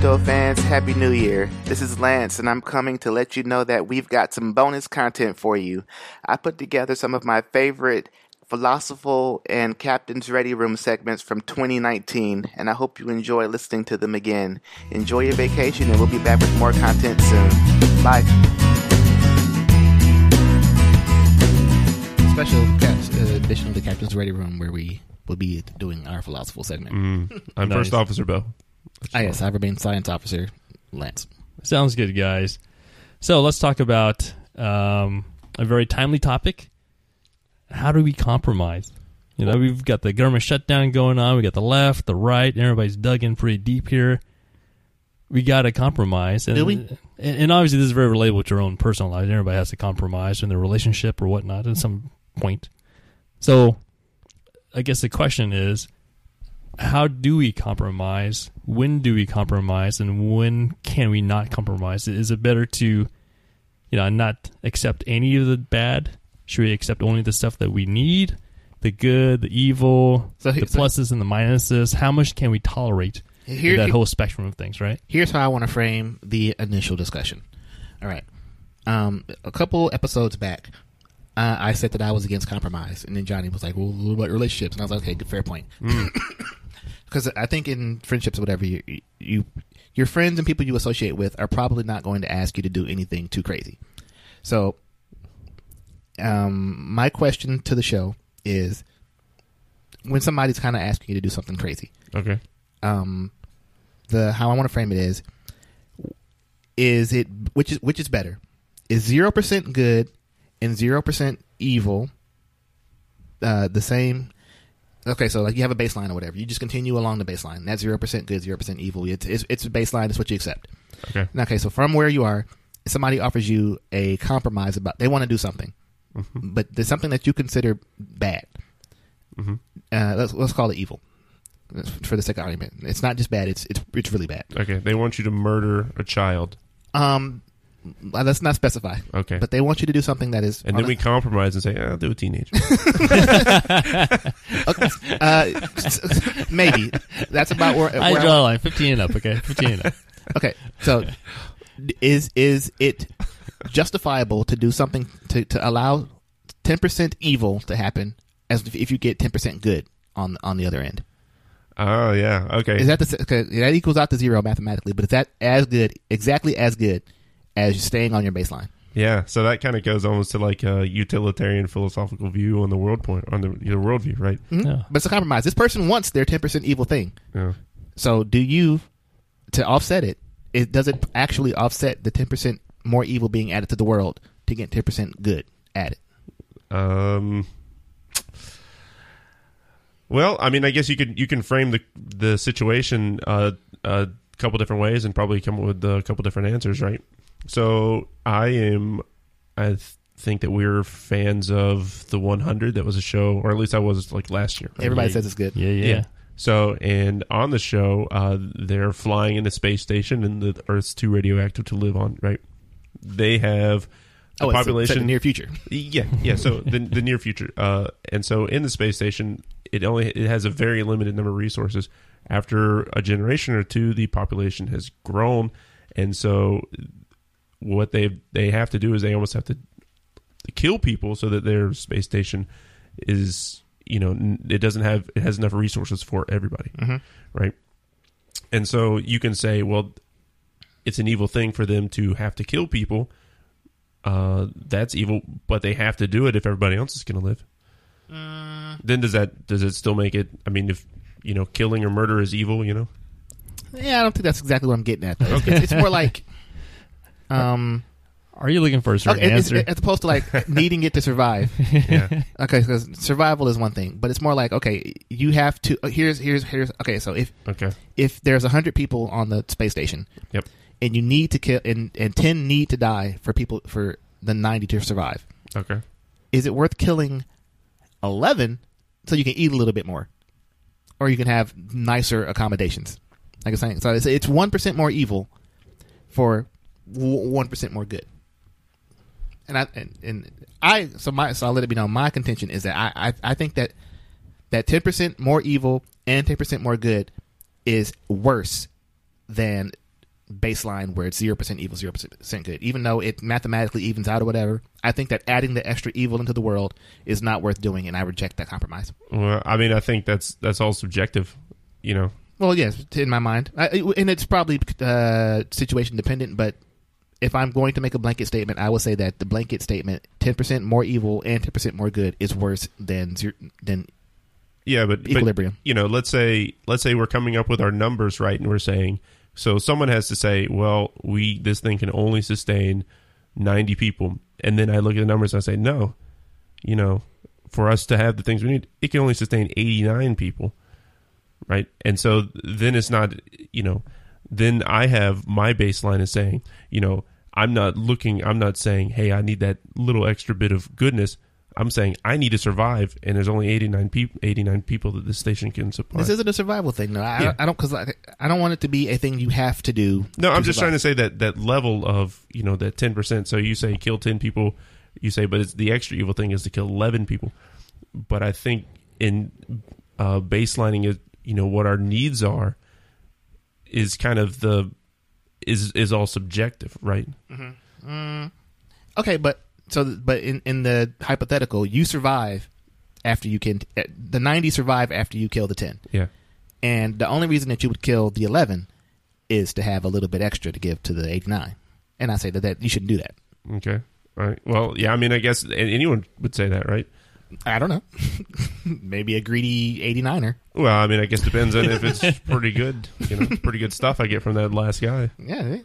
Hey, fans, Happy New Year. This is Lance, and I'm coming to let you know that we've got some bonus content for you. I put together some of my favorite philosophical and Captain's Ready Room segments from 2019, and I hope you enjoy listening to them again. Enjoy your vacation, and we'll be back with more content soon. Bye. Special caps, uh, edition of the Captain's Ready Room where we will be doing our philosophical segment. Mm. I'm Nice. First Officer Bill. Yes, I remain Science Officer Lance. Sounds good, guys. So let's talk about um, a very timely topic. How do we compromise? You know, we've got the government shutdown going on. We got the left, the right. and Everybody's dug in pretty deep here. We got to compromise. And, Do we? And, and obviously, this is very relatable to your own personal life. Everybody has to compromise in their relationship or whatnot at some point. So, I guess the question is, how do we compromise? When do we compromise, and when can we not compromise? Is it better to, you know, not accept any of the bad? Should we accept only the stuff that we need, the good, the evil, So the he- so- pluses and the minuses? How much can we tolerate Here- that whole spectrum of things? Right? Here's how I want to frame the initial discussion. All right. Um, a couple episodes back, uh, I said that I was against compromise, and then Johnny was like, "Well, what about relationships?" And I was like, "Okay, good, fair point." Because I think in friendships or whatever, you, you, your friends and people you associate with are probably not going to ask you to do anything too crazy. So, um, my question to the show is, when somebody's kind of asking you to do something crazy, Okay. um, the how I want to frame it is is it which is which is better is zero percent good and zero percent evil uh, the same okay so like you have a baseline or whatever. You just continue along the baseline. That's zero percent good zero percent evil. It's, it's it's a baseline. It's what you accept. Okay. okay so from where you are somebody offers you a compromise about they want to do something. But there's something that you consider bad. Hmm uh, let's let's call it evil. For the sake of argument. It's not just bad it's it's it's really bad. Okay. They want you to murder a child. Um, let's not specify. Okay. But they want you to do something that is. and then we compromise and say, "Ah, I'll do a teenager. Okay, uh, s- s- maybe that's about where. I where draw the line. Fifteen and up. Okay, fifteen and up. okay, so is is it justifiable to do something to to allow ten percent evil to happen as if, if you get ten percent good on on the other end? oh yeah. Okay. Is that the okay, that equals out to zero mathematically? But is that as good, exactly as good as you staying on your baseline? yeah. So that kind of goes almost to like a utilitarian philosophical view on the world point on the your worldview, right? Mhm. Yeah. But it's a compromise. This person wants their ten percent evil thing. Yeah. So do you to offset it? It does it actually offset the ten percent more evil being added to the world to get ten percent good added? Um. Well, I mean, I guess you could you can frame the the situation uh, a couple different ways and probably come up with a couple different answers, right? So I am, I th- think that we're fans of the 100. That was a show, or at least I was like last year. right? Everybody Yeah. says it's good. Yeah, yeah. Yeah. So, and on the show, uh, they're flying in a space station, and the Earth's too radioactive to live on. Right? They have a Oh, it's- it's in population the near future. yeah, yeah. So the the near future, uh, and so in the space station, it only it has a very limited number of resources. After a generation or two, the population has grown, and so what they they have to do is they almost have to kill people so that their space station is you know it doesn't have it has enough resources for everybody, Mhm. right? And so you can say, well, it's an evil thing for them to have to kill people uh, that's evil, but they have to do it if everybody else is going to live. Then does that does it still make it? I mean, if you know, killing or murder is evil, you know. Yeah, I don't think that's exactly what I'm getting at. Though. It's, it's, it's more like, um, Are you looking for a certain okay, it's, answer? as opposed to like needing it to survive. Yeah, Okay, because survival is one thing, but it's more like okay, you have to. uh, Here's here's here's okay. So if okay, if there's a hundred people on the space station, Yep. and you need to kill and and ten need to die for people for the ninety to survive, okay. is it worth killing eleven so you can eat a little bit more, or you can have nicer accommodations? Like I'm saying, so it's it's one percent more evil for one percent more good. And I and, and I so my so I'll let it be known. My contention is that I I, I think that that ten percent more evil and ten percent more good is worse than baseline where it's 0% evil, 0% good. Even though it mathematically evens out or whatever, I think that adding the extra evil into the world is not worth doing, and I reject that compromise. Well, I mean, I think that's that's all subjective. You know, Well, yes, in my mind, I, and it's probably uh, situation dependent. But if I'm going to make a blanket statement, I will say that the blanket statement: ten percent more evil and ten percent more good is worse than zero, than yeah, but, but equilibrium. you know, let's say let's say we're coming up with our numbers right, and we're saying so. Someone has to say, well, we this thing can only sustain ninety people, and then I look at the numbers and I say, no, you know, for us to have the things we need, it can only sustain eighty nine people, right? And so then it's not, you know, then I have my baseline is saying, you know, I'm not looking, I'm not saying, hey, I need that little extra bit of goodness. I'm saying I need to survive, and there's only 89 people, 89 people that this station can supply. This isn't a survival thing, no. I, Yeah. I don't because I, I don't want it to be a thing you have to do. No, I'm just survive. trying to say that that level of you know that ten percent. So you say kill ten people, you say, but it's the extra evil thing is to kill eleven people. But I think in uh, baselining it, you know what our needs are, is kind of the is is all subjective, right? Okay, but so but in in the hypothetical, you survive after you can uh, the 90 survive after you kill the 10. Yeah. And the only reason that you would kill the 11 is to have a little bit extra to give to the 89. And I say that, that you shouldn't do that. Okay. All right. Well, yeah. I mean, I guess anyone would say that, right? I don't know. Maybe a greedy 89er. Well, I mean, I guess depends on if it's pretty good. You know, pretty good stuff I get from that last guy. Yeah.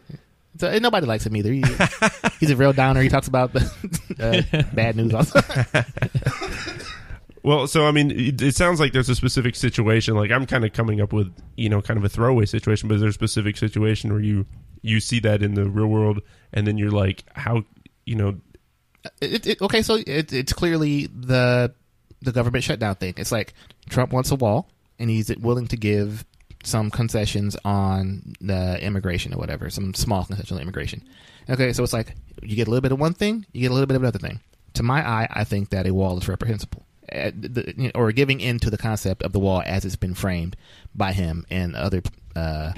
So, and nobody likes him either. He, he's a real downer. He talks about the uh, bad news also. Well, so I mean, it, it sounds like there's a specific situation. Like I'm kind of coming up with, you know, kind of a throwaway situation, but is there a specific situation where you you see that in the real world, and then you're like, how, you know, it, it, okay, so it, it's clearly the the government shutdown thing. It's like Trump wants a wall, and he's willing to give some concessions on the immigration or whatever, some small concession on immigration. Okay, so it's like you get a little bit of one thing, you get a little bit of another thing. To my eye, I think that a wall is reprehensible, Uh, the- you know, or giving in to the concept of the wall as it's been framed by him and other uh,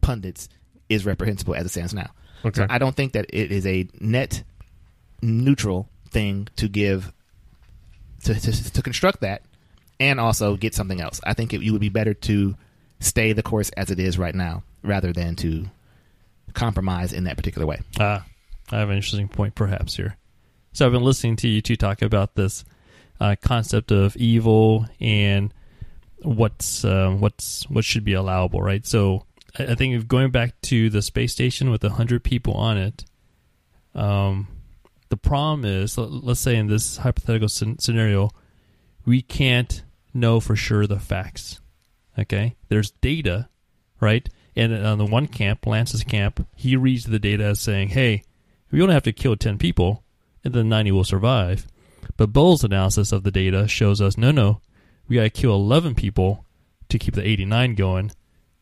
pundits is reprehensible as it stands now. Okay. So I don't think that it is a net neutral thing to give to, to, to construct that and also get something else. I think it, you would be better to stay the course as it is right now rather than to compromise in that particular way. Ah, I have an interesting point perhaps here. So I've been listening to you two talk about this uh, concept of evil and what's uh, what's what should be allowable, right? So I, think going back to the space station with hundred people on it, um, the problem is, let's say in this hypothetical scenario, we can't know for sure the facts. Okay, there's data, right? And on the one camp, Lance's camp, he reads the data as saying, "Hey, we only have to kill ten people, and then ninety will survive." But Bo's analysis of the data shows us, no, no, we got to kill eleven people to keep the eighty-nine going.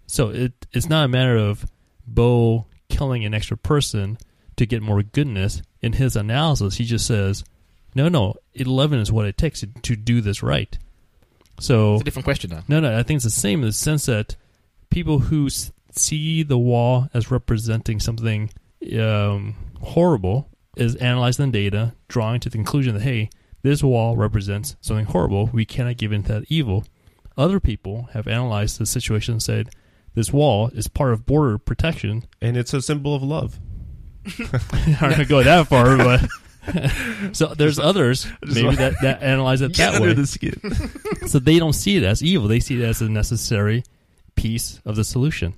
So it it's not a matter of Bo killing an extra person to get more goodness. In his analysis, he just says, "No, no, eleven is what it takes to, to do this right." So It's a different question, though. no, no, I think it's the same in the sense that people who s- see the wall as representing something um, horrible is analyzing the data, drawing to the conclusion that hey, this wall represents something horrible. We cannot give in to that evil. Other people have analyzed the situation and said this wall is part of border protection. and it's a symbol of love. I'm not going to go that far, but so there's others maybe that, that analyze it that way. skin. So they don't see it as evil; they see it as a necessary piece of the solution.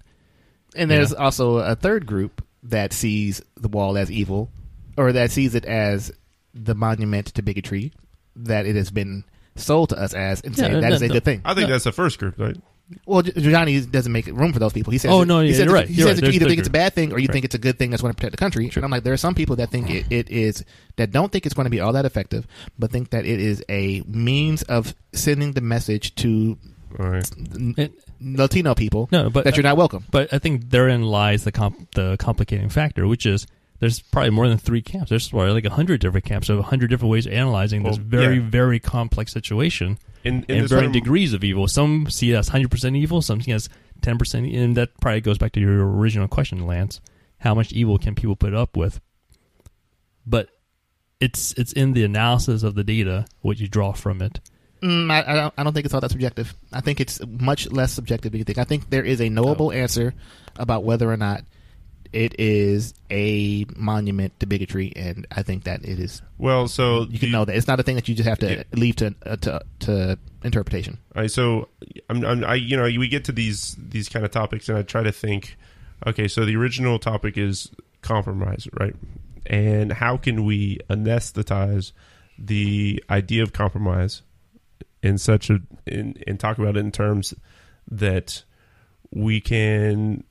And there's also a third group that sees the wall as evil, or that sees it as the monument to bigotry that it has been sold to us as, and Yeah, say no, that is a no. good thing. I think No. that's the first group, right? Well, Gi- Giuliani doesn't make room for those people. He says, Oh, no, he yeah, says you're right. He You're says right. that you either think it's a bad thing or you Right. think it's a good thing that's going to protect the country. And I'm like, there are some people that think it, it is that don't think it's going to be all that effective, but think that it is a means of sending the message to All right. n- It- Latino people no, but that you're not welcome. But I think therein lies the comp- the complicating factor, which is there's probably more than three camps. There's probably like a hundred different camps, so a hundred different ways of analyzing this very, yeah. very complex situation In, in and varying room- degrees of evil. Some see it as hundred percent evil, some see it as ten percent, and that probably goes back to your original question, Lance. How much evil can people put up with? But it's it's in the analysis of the data what you draw from it. Mm, I, I, don't, I don't think it's all that subjective. I think it's much less subjective than you think. I think there is a knowable answer about whether or not it is a monument to bigotry, and I think that it is. Well, so You can do know that it's not a thing that you just have to leave to uh, to to interpretation. Right, so I'm, I'm, I, you know, we get to these these kind of topics, and I try to think. Okay, so the original topic is compromise, right? And how can we anesthetize the idea of compromise in such a in, and talk about it in terms that we can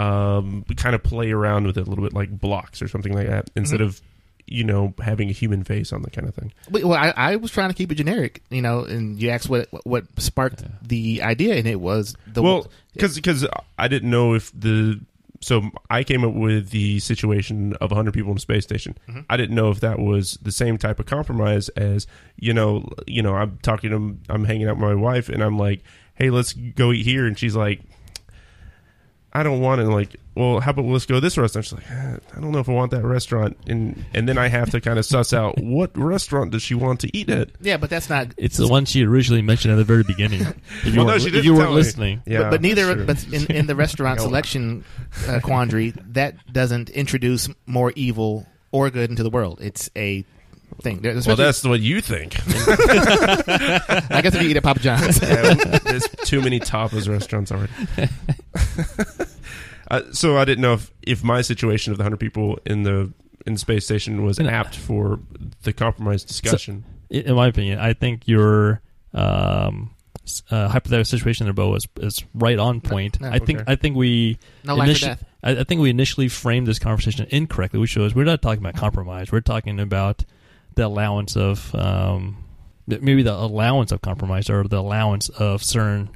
um, kind of play around with it a little bit, like blocks or something like that, instead of you know having a human face on the kind of thing. Well, I, I was trying to keep it generic, you know, and you asked what what sparked the idea, and it was the well because I didn't know if the so I came up with the situation of 100 people in a space station. Mm-hmm. I didn't know if that was the same type of compromise as you know you know I'm talking to I'm hanging out with my wife and I'm like hey let's go eat here and she's like I don't want it like well how about let's go to this restaurant she's like "Eh, I don't know if I want that restaurant and and then I have to kind of suss out what restaurant does she want to eat at yeah, but that's not. It's the one she originally mentioned at the very beginning. If you Well, weren't, she if didn't you weren't tell me. listening, yeah but, but neither. that's But in, in the restaurant selection uh, quandary, that doesn't introduce more evil or good into the world. It's a thing. There's well especially- that's what you think I guess if you eat at Papa John's. Yeah, there's too many tapas restaurants already. uh, so I didn't know if, if my situation of the hundred people in the in the space station was And- apt for the compromise discussion. in in my opinion, I think your um, s- uh, hypothetical situation there, Bo, is, is right on point. no, I think okay. I think we No life or initi- death. I, I think we initially framed this conversation incorrectly, which was we're not talking about compromise. We're talking about the allowance of um, maybe the allowance of compromise or the allowance of certain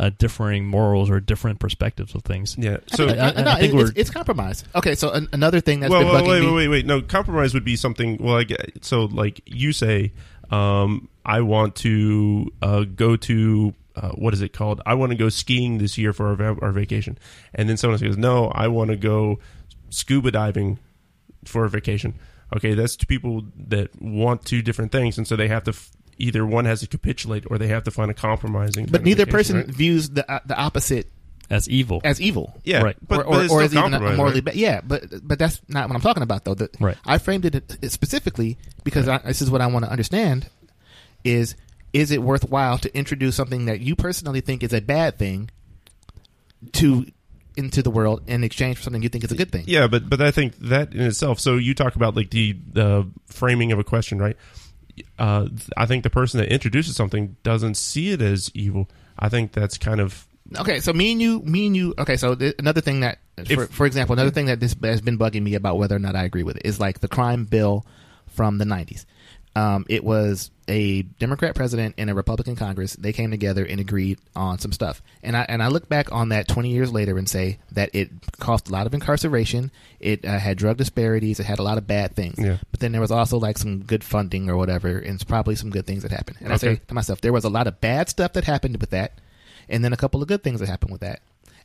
uh, differing morals or different perspectives of things. yeah. I So think, I- I- no, I think it's, we're- it's compromise. Okay, so an, another thing that's well, been well, bugging wait, me. wait, wait, wait. No, compromise would be something. Well, I get, so like you say, um, I want to uh, go to uh, what is it called? I want to go skiing this year for our, va- our vacation, and then someone else goes, "No, I want to go scuba diving for a vacation." Okay, that's two people that want two different things, and so they have to f- either one has to capitulate or they have to find a compromising. But neither person right? views the uh, the opposite As evil, as evil. yeah, Right. but, or, but or, it's or still is even a morally right? bad. Yeah, but but that's not what I'm talking about though. The, Right. I framed it specifically because I, this is what I want to understand: is is it worthwhile to introduce something that you personally think is a bad thing to into the world in exchange for something you think is a good thing? Yeah, but but I think that in itself. So you talk about like the the framing of a question, right? Uh, I think the person that introduces something doesn't see it as evil. I think that's kind of Okay, so me and you, me and you. Okay, so th- another thing that, for, If- for example, another thing that this has been bugging me about whether or not I agree with it is like the crime bill from the '90s. Um, it was a Democrat president and a Republican Congress. They came together and agreed on some stuff. And I and I look back on that 20 years later and say that it caused a lot of incarceration. It uh, had drug disparities. It had a lot of bad things. Yeah. But then there was also like some good funding or whatever, and it's probably some good things that happened. And I say to myself, there was a lot of bad stuff that happened with that, and then a couple of good things that happened with that.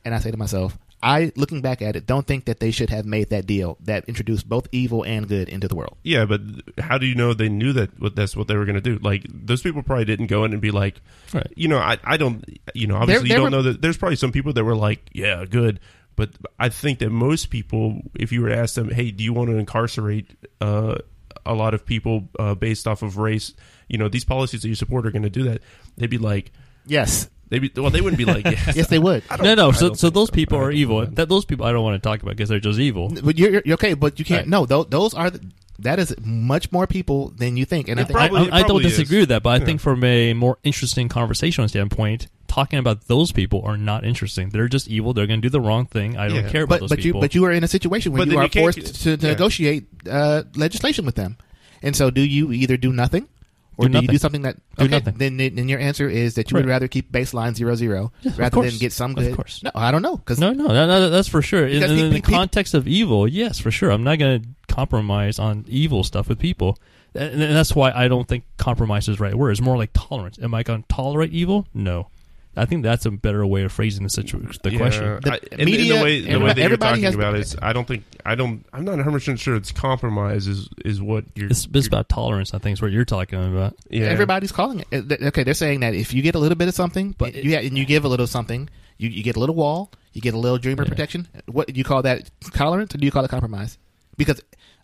And I say to myself, I, looking back at it, don't think that they should have made that deal that introduced both evil and good into the world. yeah. But how do you know they knew that what that's what they were going to do? Like those people probably didn't go in and be like, Right. you know, I I don't, you know, obviously there you don't were- know that. There's probably some people that were like, yeah, good. But I think that most people, if you were to ask them, hey, do you want to incarcerate uh, a lot of people uh, based off of race? You know, these policies that you support are going to do that. They'd be like, Yes, They'd be well. They wouldn't be like, yes. yes, they would. No, no. So, so those so. people are evil. That those people I don't want to talk about because they're just evil. But you're, you're okay, but you can't. Right. No, those, those are the, that is much more people than you think. And I It think I, probably- I, I don't disagree is. with that, but I Yeah. think from a more interesting conversational standpoint, talking about those people are not interesting. They're just evil. They're going to do the wrong thing. I don't Yeah. care about but those but you people. but you are in a situation where But you are you forced to, to yeah. negotiate uh, legislation with them. And so, do you either do nothing, or Do do, you do something that Do okay? nothing. Then then your answer is that you would rather keep baseline zero zero of rather than get some Of good. course. No, I don't know because no, no, no, no, that's for sure. In, in the context of evil, yes, for sure. I'm not going to compromise on evil stuff with people, and, and that's why I don't think compromise is the right word. It's more like tolerance. Am I going to tolerate evil? No. I think that's a better way of phrasing the situation, the Yeah, question. The I- and, and media- the way, the way everybody- that you're talking has- about it is, I don't think I don't. I'm not 100 percent sure it's compromise. Is is what you're. It's, it's about tolerance. I think is what you're talking about. yeah. Everybody's calling it. Okay, they're saying that if you get a little bit of something, But but you and you give a little something, you, you get a little wall, you get a little dreamer Yeah. protection. What do you call that? Tolerance, or do you call it compromise? Because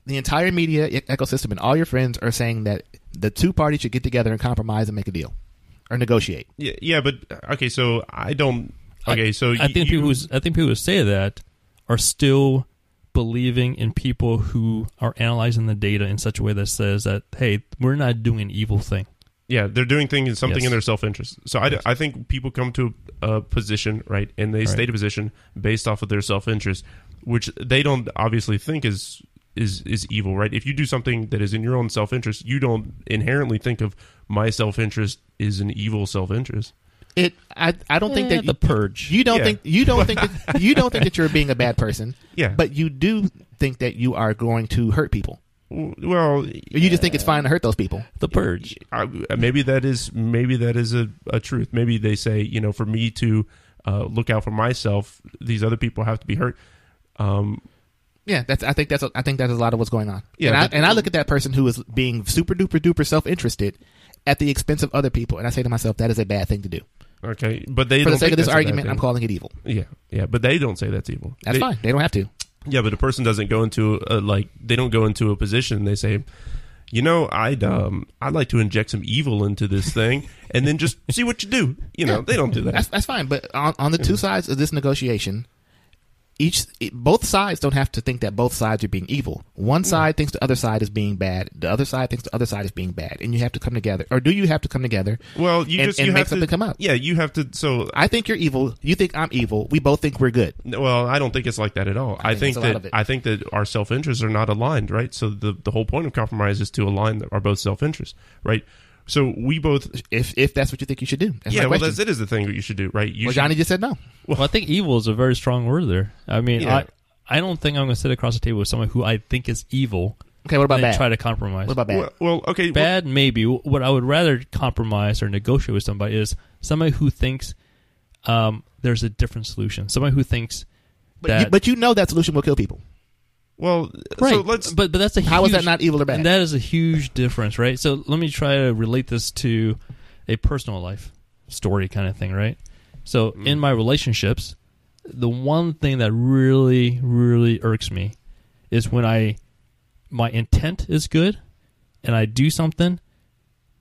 the entire media e- ecosystem and all your friends are saying that the two parties should get together and compromise and make a deal or negotiate. Yeah, yeah, but uh, okay. So I don't. Okay, so I think you, people who I think people who say that are still believing in people who are analyzing the data in such a way that says that hey, we're not doing an evil thing. Yeah, they're doing things something Yes. in their self interest. So I, I think people come to a, a position right, and they Right. state a position based off of their self interest, which they don't obviously think is is is evil, right? If you do something that is in your own self interest, you don't inherently think of my self interest is an evil self interest. It. I. I don't think Eh, that the purge. You don't Yeah. think you don't think that, you don't think that you're being a bad person, Yeah, but you do think that you are going to hurt people. W- well, You just think it's fine to hurt those people. the purge. I, maybe that is maybe that is a, a truth. Maybe they say, you know, for me to uh, look out for myself, these other people have to be hurt. Um, Yeah, that's. I think that's. I think that's a lot of what's going on. Yeah, and I, but- and I look at that person who is being super duper duper self interested at the expense of other people, and I say to myself, that is a bad thing to do. okay, but they For the sake of this that's a bad argument. I'm calling it evil. Yeah, yeah, but they don't say that's evil. That's They- fine. They don't have to. Yeah, but a person doesn't go into a, like they don't go into a position. They say, you know, I'd um I'd like to inject some evil into this thing, and then just see what you do. You know, they don't do that. That's that's fine. But on, on the two sides of this negotiation, each both sides don't have to think that both sides are being evil. One side thinks the other side is being bad. The other side thinks the other side is being bad, and you have to come together. Or do you have to come together? well, you and- just and you make have to something come out. Yeah, you have to. So, I think you're evil. You think I'm evil. We both think we're good. well, I don't think it's like that at all. I, think think, it's a lot of that. I think that our self interests are not aligned, right? So the the whole point of compromise is to align our both self interests, right? So we both. If if that's what you think you should do. That's yeah, my well, question. that's it. Is the thing that you should do, right? You well, should- Johnny just said no. Well, I think evil is a very strong word there. I mean, Yeah. I I don't think I'm going to sit across the table with someone who I think is evil Okay, what about and bad? try to compromise. what about bad? Well, well, okay. well- bad maybe what i would rather compromise or negotiate with somebody is somebody who thinks um, there's a different solution somebody who thinks but, that you, but you know that solution will kill people. Well, right so let's. but but that's a How is huge, that not evil or bad? and that is a huge difference right so let me try to relate this to a personal life story kind of thing right so Mm. in my relationships the one thing that really really irks me is when i my intent is good and i do something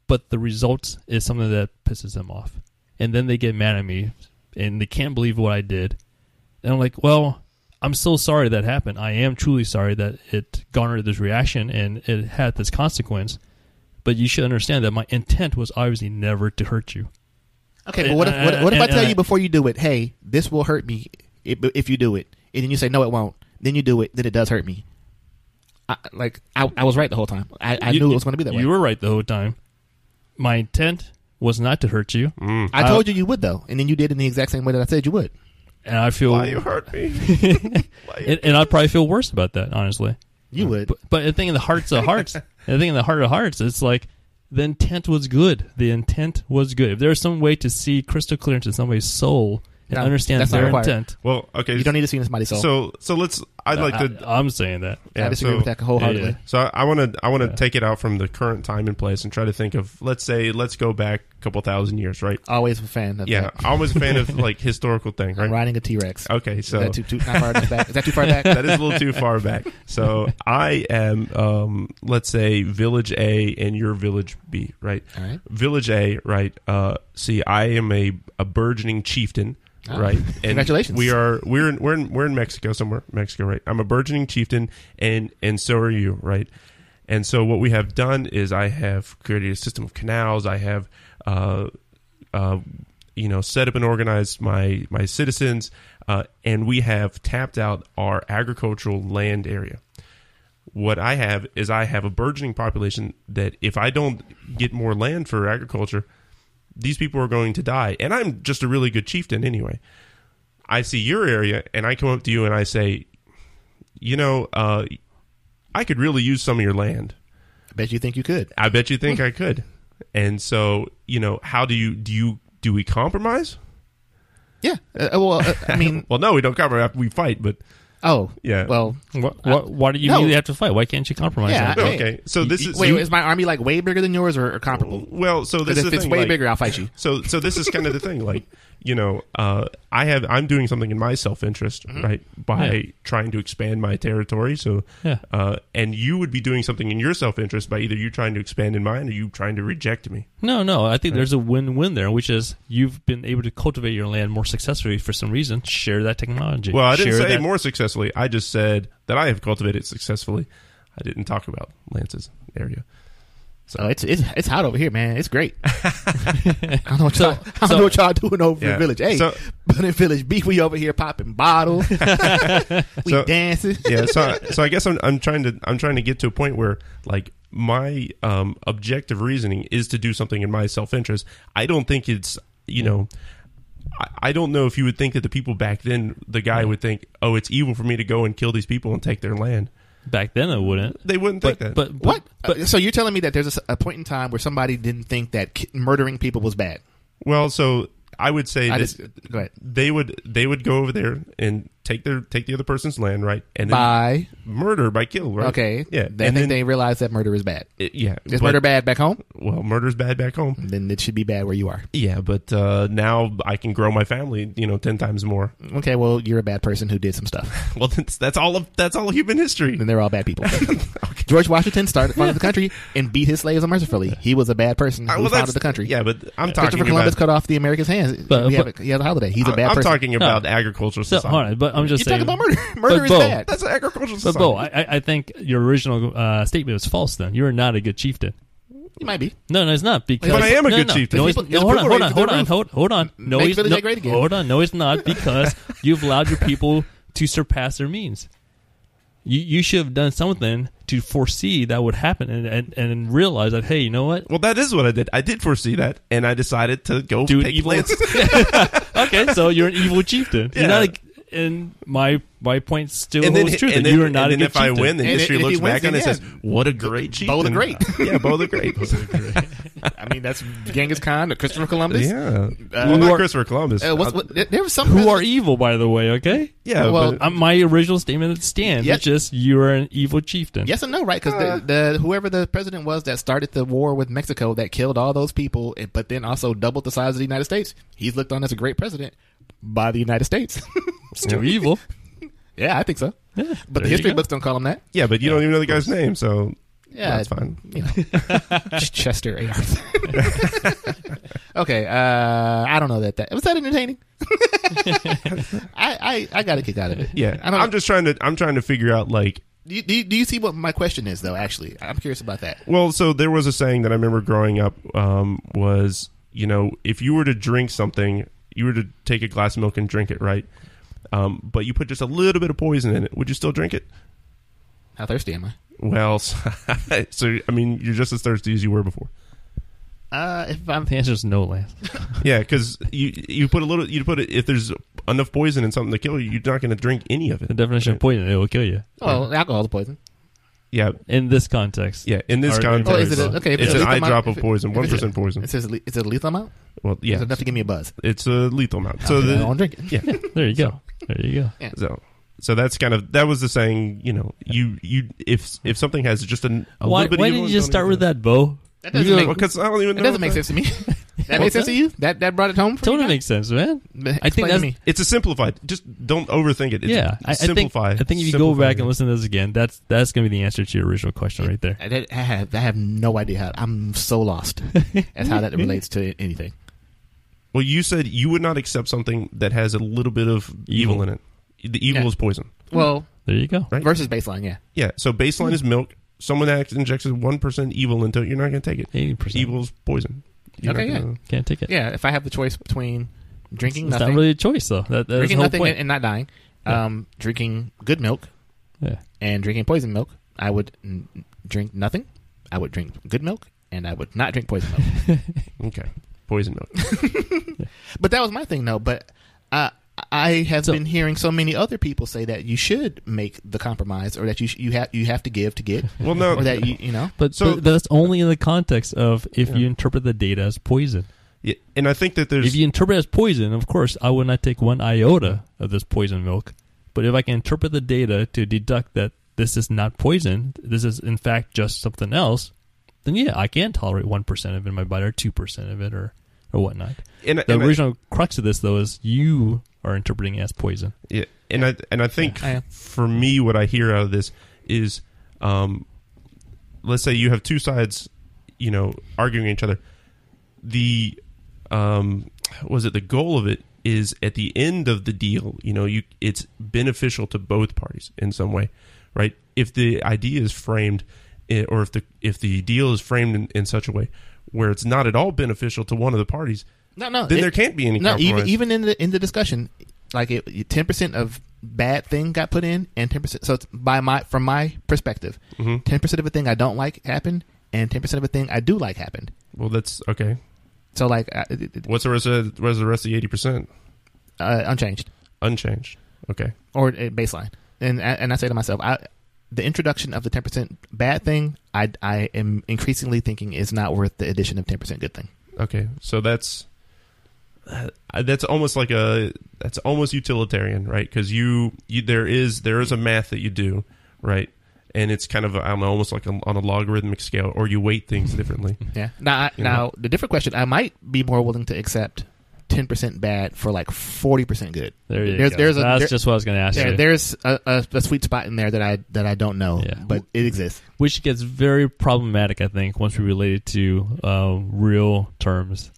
but the results is something that pisses them off and then they get mad at me and they can't believe what i did and i'm like well i'm so sorry that happened i am truly sorry that it garnered this reaction and it had this consequence but you should understand that my intent was obviously never to hurt you Okay, but what if what, what if And- I tell you before you do it, hey, this will hurt me if, if you do it, and then you say no, it won't. Then you do it, then it does hurt me. I, like I, I was right the whole time. I, I You- knew it was going to be that way. you were right the whole time my intent was not to hurt you Mm. I told you you would though, and then you did in the exact same way that I said you would. And i feel Why you hurt me? You- and, and i'd probably feel worse about that honestly You would. But, but the thing in the hearts of hearts, the thing in the heart of hearts, it's like the intent was good. The intent was good. If there's some way to see crystal clear into somebody's soul and No, understand their intent, well, okay. You don't need to see in somebody's soul. So, so let's. I'd like to. I, am saying that. I disagree so- with that wholeheartedly. Yeah, So I want to I want to Yeah. take it out from the current time and place and try to think of let's say let's go back a couple thousand years, right? Always a fan of Yeah, that. Always a fan of like historical thing, I'm right? riding a T Rex. Okay, Is so that too, too not far back? Is that too far back? that is a little too far back. So I am, um, let's say, Village A and you're Village B, right? All right. Village A, right? Uh, see, I am a, a burgeoning chieftain, Oh, right? And congratulations. We are we're in, we're in, we're in Mexico somewhere, Mexico, right? I'm a burgeoning chieftain, and and so are you, right? And so what we have done is I have created a system of canals. I have, uh, uh, you know, set up and organized my my citizens, uh, and we have tapped out our agricultural land area. What I have is I have a burgeoning population that if I don't get more land for agriculture, these people are going to die. And I'm just a really good chieftain anyway. I see your area and I come up to you and I say, you know, uh, I could really use some of your land. I bet you think you could. I bet you think I could. And so, you know, how do you do you do we compromise Yeah. Uh, well, uh, I mean, Well, no, we don't compromise. We fight, but oh, Yeah. Well, What, what, why do you no. immediately have to fight? Why can't you compromise? yeah. on Okay, so this y- is- wait. you- is my army like way bigger than yours or, or comparable? well, so this Because is if the it's thing, way like- bigger, I'll fight you. So, so this is kind of the thing. Like, you know, uh, I have I'm doing something in my self interest, Mm-hmm. right, by Yeah. trying to expand my territory. So, Yeah. uh, and you would be doing something in your self interest by either you trying to expand in mine or you trying to reject me. No, no. I think there's a win-win there, which is you've been able to cultivate your land more successfully for some reason. Share that technology. Well, I didn't Share say that- more successfully. I just said that I have cultivated successfully. I didn't talk about Lance's area. Oh, it's it's it's hot over here, man. It's great. I don't know what y'all, I don't so- know what y'all doing over Yeah. in Village. Hey, So- but in Village Beef, we over here popping bottles, we So- dancing. yeah so so i guess I'm, I'm trying to i'm trying to get to a point where like my um objective reasoning is to do something in my self-interest i don't think it's you know I don't know if you would think that the people back then the guy would think oh it's evil for me to go and kill these people and take their land back then, it wouldn't. they wouldn't But think that but What? But Uh, so you're telling me that there's a point in time where somebody didn't think that ki- murdering people was bad? well so i would say I that just go ahead. they would they would go over there and take their take the other person's land right and then By murder by kill right okay, yeah They and think then they realize that murder is bad. it- yeah Is but- murder bad back home? well murder's bad back home Then it should be bad where you are. Yeah, but uh, now I can grow my family, you know, ten times more. Okay, well you're a bad person who did some stuff. Well, that's, that's all of that's all human history. Then they're all bad people. George Washington started founded the country and beat his slaves unmercifully. He was a bad person who Uh, well, founded the country. Yeah, but I'm talking. Christopher talking Columbus about. cut off the Americans' hands. But- we have but- a, he has a holiday. He's a bad I'm person. talking about No. agricultural So, society. hold on, but I'm just you saying. talking about murder. Murder But is Bo- bad. That's an agricultural But society. Bo, I, I- I think your original uh, statement was false. Then you are not a good chieftain. You might be. No, no, it's not because. But I am a no, good no. chieftain. No, His he's, people- no hold on, hold on, hold on, hold, hold on. No, Make he's Village no, great again. hold on. No, it's not because you've allowed your people to surpass their means. You you should have done something to foresee that would happen and and, and realize that hey, you know what? well, that is what I did. I did foresee that, and I decided to go Do an take evil- Lance. Okay, so you're an evil chieftain. Yeah. You're not. A, and my my point still and then, holds true and that then, you are not and a then good if I win, then And history if he looks wins, back on it and says, "What a great chieftain!" Bo the Great. yeah, Bo the Great. I mean, that's Genghis Khan, or Christopher Columbus. yeah, well, not are- Christopher Columbus. Uh, what's, Uh, what, there- there was some who are evil, by the way. Okay. yeah, well, but, my original statement stands. Yeah. It's just you are an evil chieftain. Yes and no, right? Because Uh. the, the whoever the president was that started the war with Mexico that killed all those people, but then also doubled the size of the United States. He's looked on as a great president by the United States. Still evil. yeah, I think so. Yeah, But the history books don't call him that. yeah, but you don't even know the guy's name, so Yeah, that's fine. You know, Chester A. Arthur. okay, uh, I don't know that that was that entertaining. I, I I got a kick out of it. Yeah, I don't. I'm just trying to I'm trying to figure out like do, you, do, you, do you see what my question is though? Actually, I'm curious about that. Well, so there was a saying that I remember growing up um, was, you know, if you were to drink something, you were to take a glass of milk and drink it, right? Um, but you put just a little bit of poison in it. Would you still drink it? How thirsty am I? Well, so I mean, you're just as thirsty as you were before. Uh, if I'm The answer is no, Lance. Yeah, because you you put a little, you put it if there's enough poison in something to kill you, you're not going to drink any of it. The it. definition of poison, it will kill you. well, alcohol's poison. Yeah, In this context. yeah. In this Or- context, Oh, is it a- okay, if it's it's a an lethal eye drop of poison, if one it's a- poison. It says le- it's a lethal amount. Well, Yeah, yeah, enough to give me a buzz. it's a lethal amount. So Okay, I won't drink it. yeah, There you go. There you go. So so that's kind of that was the saying. You know, you you if if something has just a, a Why, little bit. why of didn't you just start with that, Bo? That doesn't You make because I don't even. It know doesn't make what sense to me. that makes sense to you? That that brought it home for Totally you? makes sense, man. I think to that's- me. It's a simplified. Just don't overthink it. It's yeah, I, I think simplify. I think if you go Simplify back it. and listen to this again, that's that's going to be the answer to your original question right there. I, I have I have no idea how. I'm so lost as how that relates to anything. Well, you said you would not accept something that has a little bit of evil, Evil. in it. The evil Yeah. is poison. Well, There you go. Right. versus baseline, yeah. Yeah. So baseline hmm. is milk. Someone that injects one percent evil into it, you're not going to take it. Eighty percent. Evil is poison. You're Okay, not yeah. gonna- Can't take it. Yeah, if I have the choice between drinking It's nothing, not really a choice though. That, that's the drinking whole nothing point. and, and not dying, Yeah. um, drinking good milk yeah. and drinking poison milk, I would mm, drink nothing. I would drink good milk, and I would not drink poison milk. Okay. Poison milk. but that was my thing, though. But uh, I have So- been hearing so many other people say that you should make the compromise, or that you sh- you have you have to give to get, Well, no. or that you you know. But, So- but that's only in the context of if Yeah. you interpret the data as poison. Yeah, and I think that there's If you interpret it as poison, of course, I would not take one iota of this poison milk. But if I can interpret the data to deduct that this is not poison, this is in fact just something else, then yeah, I can tolerate one percent of it in my body or two percent of it or or whatnot. and, The and I- original crux of this though is you are interpreting as poison. Yeah, and I and I think I for me, what I hear out of this is, um, let's say you have two sides, you know, arguing each other. The, um, was it the goal of it is at the end of the deal, you know, you it's beneficial to both parties in some way, right? If the idea is framed, eh, or if the if the deal is framed in, in such a way where it's not at all beneficial to one of the parties, No, no. then it- there can't be any no. compromise. Even even in the in the discussion, like ten percent of bad thing got put in, and ten percent. So it's by my from my perspective, Mhm. 10 percent of a thing I don't like happened, and ten percent of a thing I do like happened. Well, that's okay. So like I- it- it- What's the rest of what's the rest of the eighty percent? uh, unchanged Unchanged. Okay. or uh, baseline, and and I say to myself, I. The introduction of the ten percent bad thing, I, I am increasingly thinking is not worth the addition of ten percent good thing. Okay. So that's uh, that's almost like a that's almost utilitarian, right? Because you, you there is there is a math that you do, right? And it's kind of I don't know, almost like a, on a logarithmic scale, or you weight things differently. Yeah. Now, I, You now the different question, I might be more willing to accept ten percent bad for like forty percent good. There you There's- go. there's a- That's there- just what I was going to ask There, you. there's a, a, a sweet spot in there that I that I don't know, Yeah. but it exists. Which gets very problematic, I think, once we relate it to uh, real terms.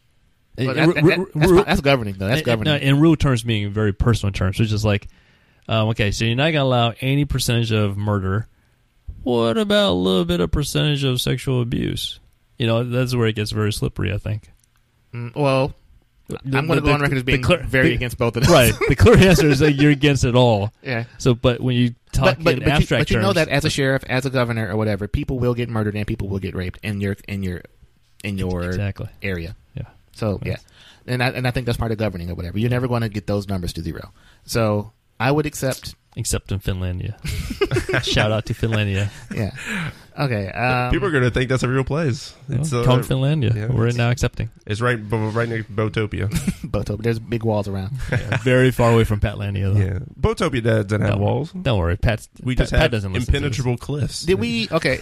Well, that- that- that's, that's governing though. That's in- governing. In, in real terms, being very personal terms, which is like, um, okay, so you're not going to allow any percentage of murder. What about a little bit of percentage of sexual abuse? You know, that's where it gets very slippery. I think. Mm, well, The- I'm going to go on record as being clear- very the- against both of them. Right. The clear answer is that you're against it all. yeah. So, but when you talk But, but, in but, you, abstract but you know that as a sheriff, as a governor, or whatever, people will get murdered and people will get raped in your in your in your exactly. area. Yeah. So Yes. yeah, and I, and I think that's part of governing or whatever. You're never going to get those numbers to zero. So I would accept. Except in Finlandia. Shout out to Finlandia. Yeah. Okay. Um, People are going to think that's a real place. It's Well, uh, called Finlandia. yeah, We're it's- now accepting. it's right b- right next to Botopia. both There's big walls around. Very far away from Patlandia, though. yeah, Botopia doesn't have No. walls. Don't worry, Pat's, We Pat, just Pat have doesn't listen to impenetrable cliffs. Did we? Okay.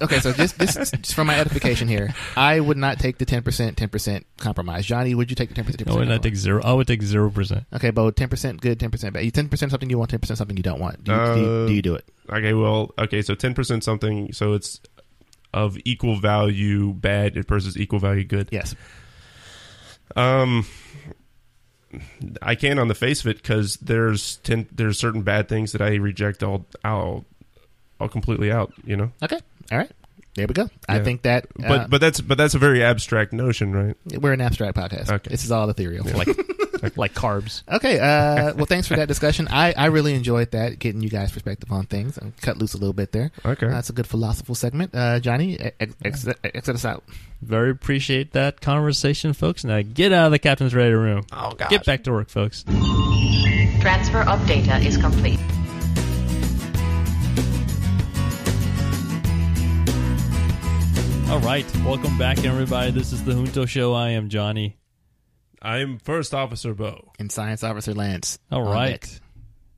Okay. So just this just for my edification here, I would not take the ten percent, ten percent compromise. Johnny, would you take the ten percent? I would not take zero. I would take zero percent. Okay, but ten percent good, ten percent bad. Ten percent something you want, ten percent something you don't want. Do you, do, you, Uh, do you do it? Okay, well, okay, so ten percent something, so it's of equal value bad versus equal value good. Yes. Um, I can on the face of it because there's ten, there's certain bad things that I reject all all all completely out. You know, Okay. All right. There we go. I think that. but uh, but that's but that's a very abstract notion, right? we're an abstract podcast. Okay. This is all ethereal. Like, like carbs. Okay. Uh, well, thanks for that discussion. I, I really enjoyed that, getting you guys' perspective on things and cut loose a little bit there. Okay. That's a good philosophical segment. Uh, Johnny, ex- ex- exit us out. Very appreciate that conversation, folks. Now get out of the captain's ready room. oh God. Get back to work, folks. Transfer of data is complete. All right, welcome back, everybody. This is the Junto Show. I am Johnny. I'm First Officer Bo. And Science Officer Lance. All on right. deck.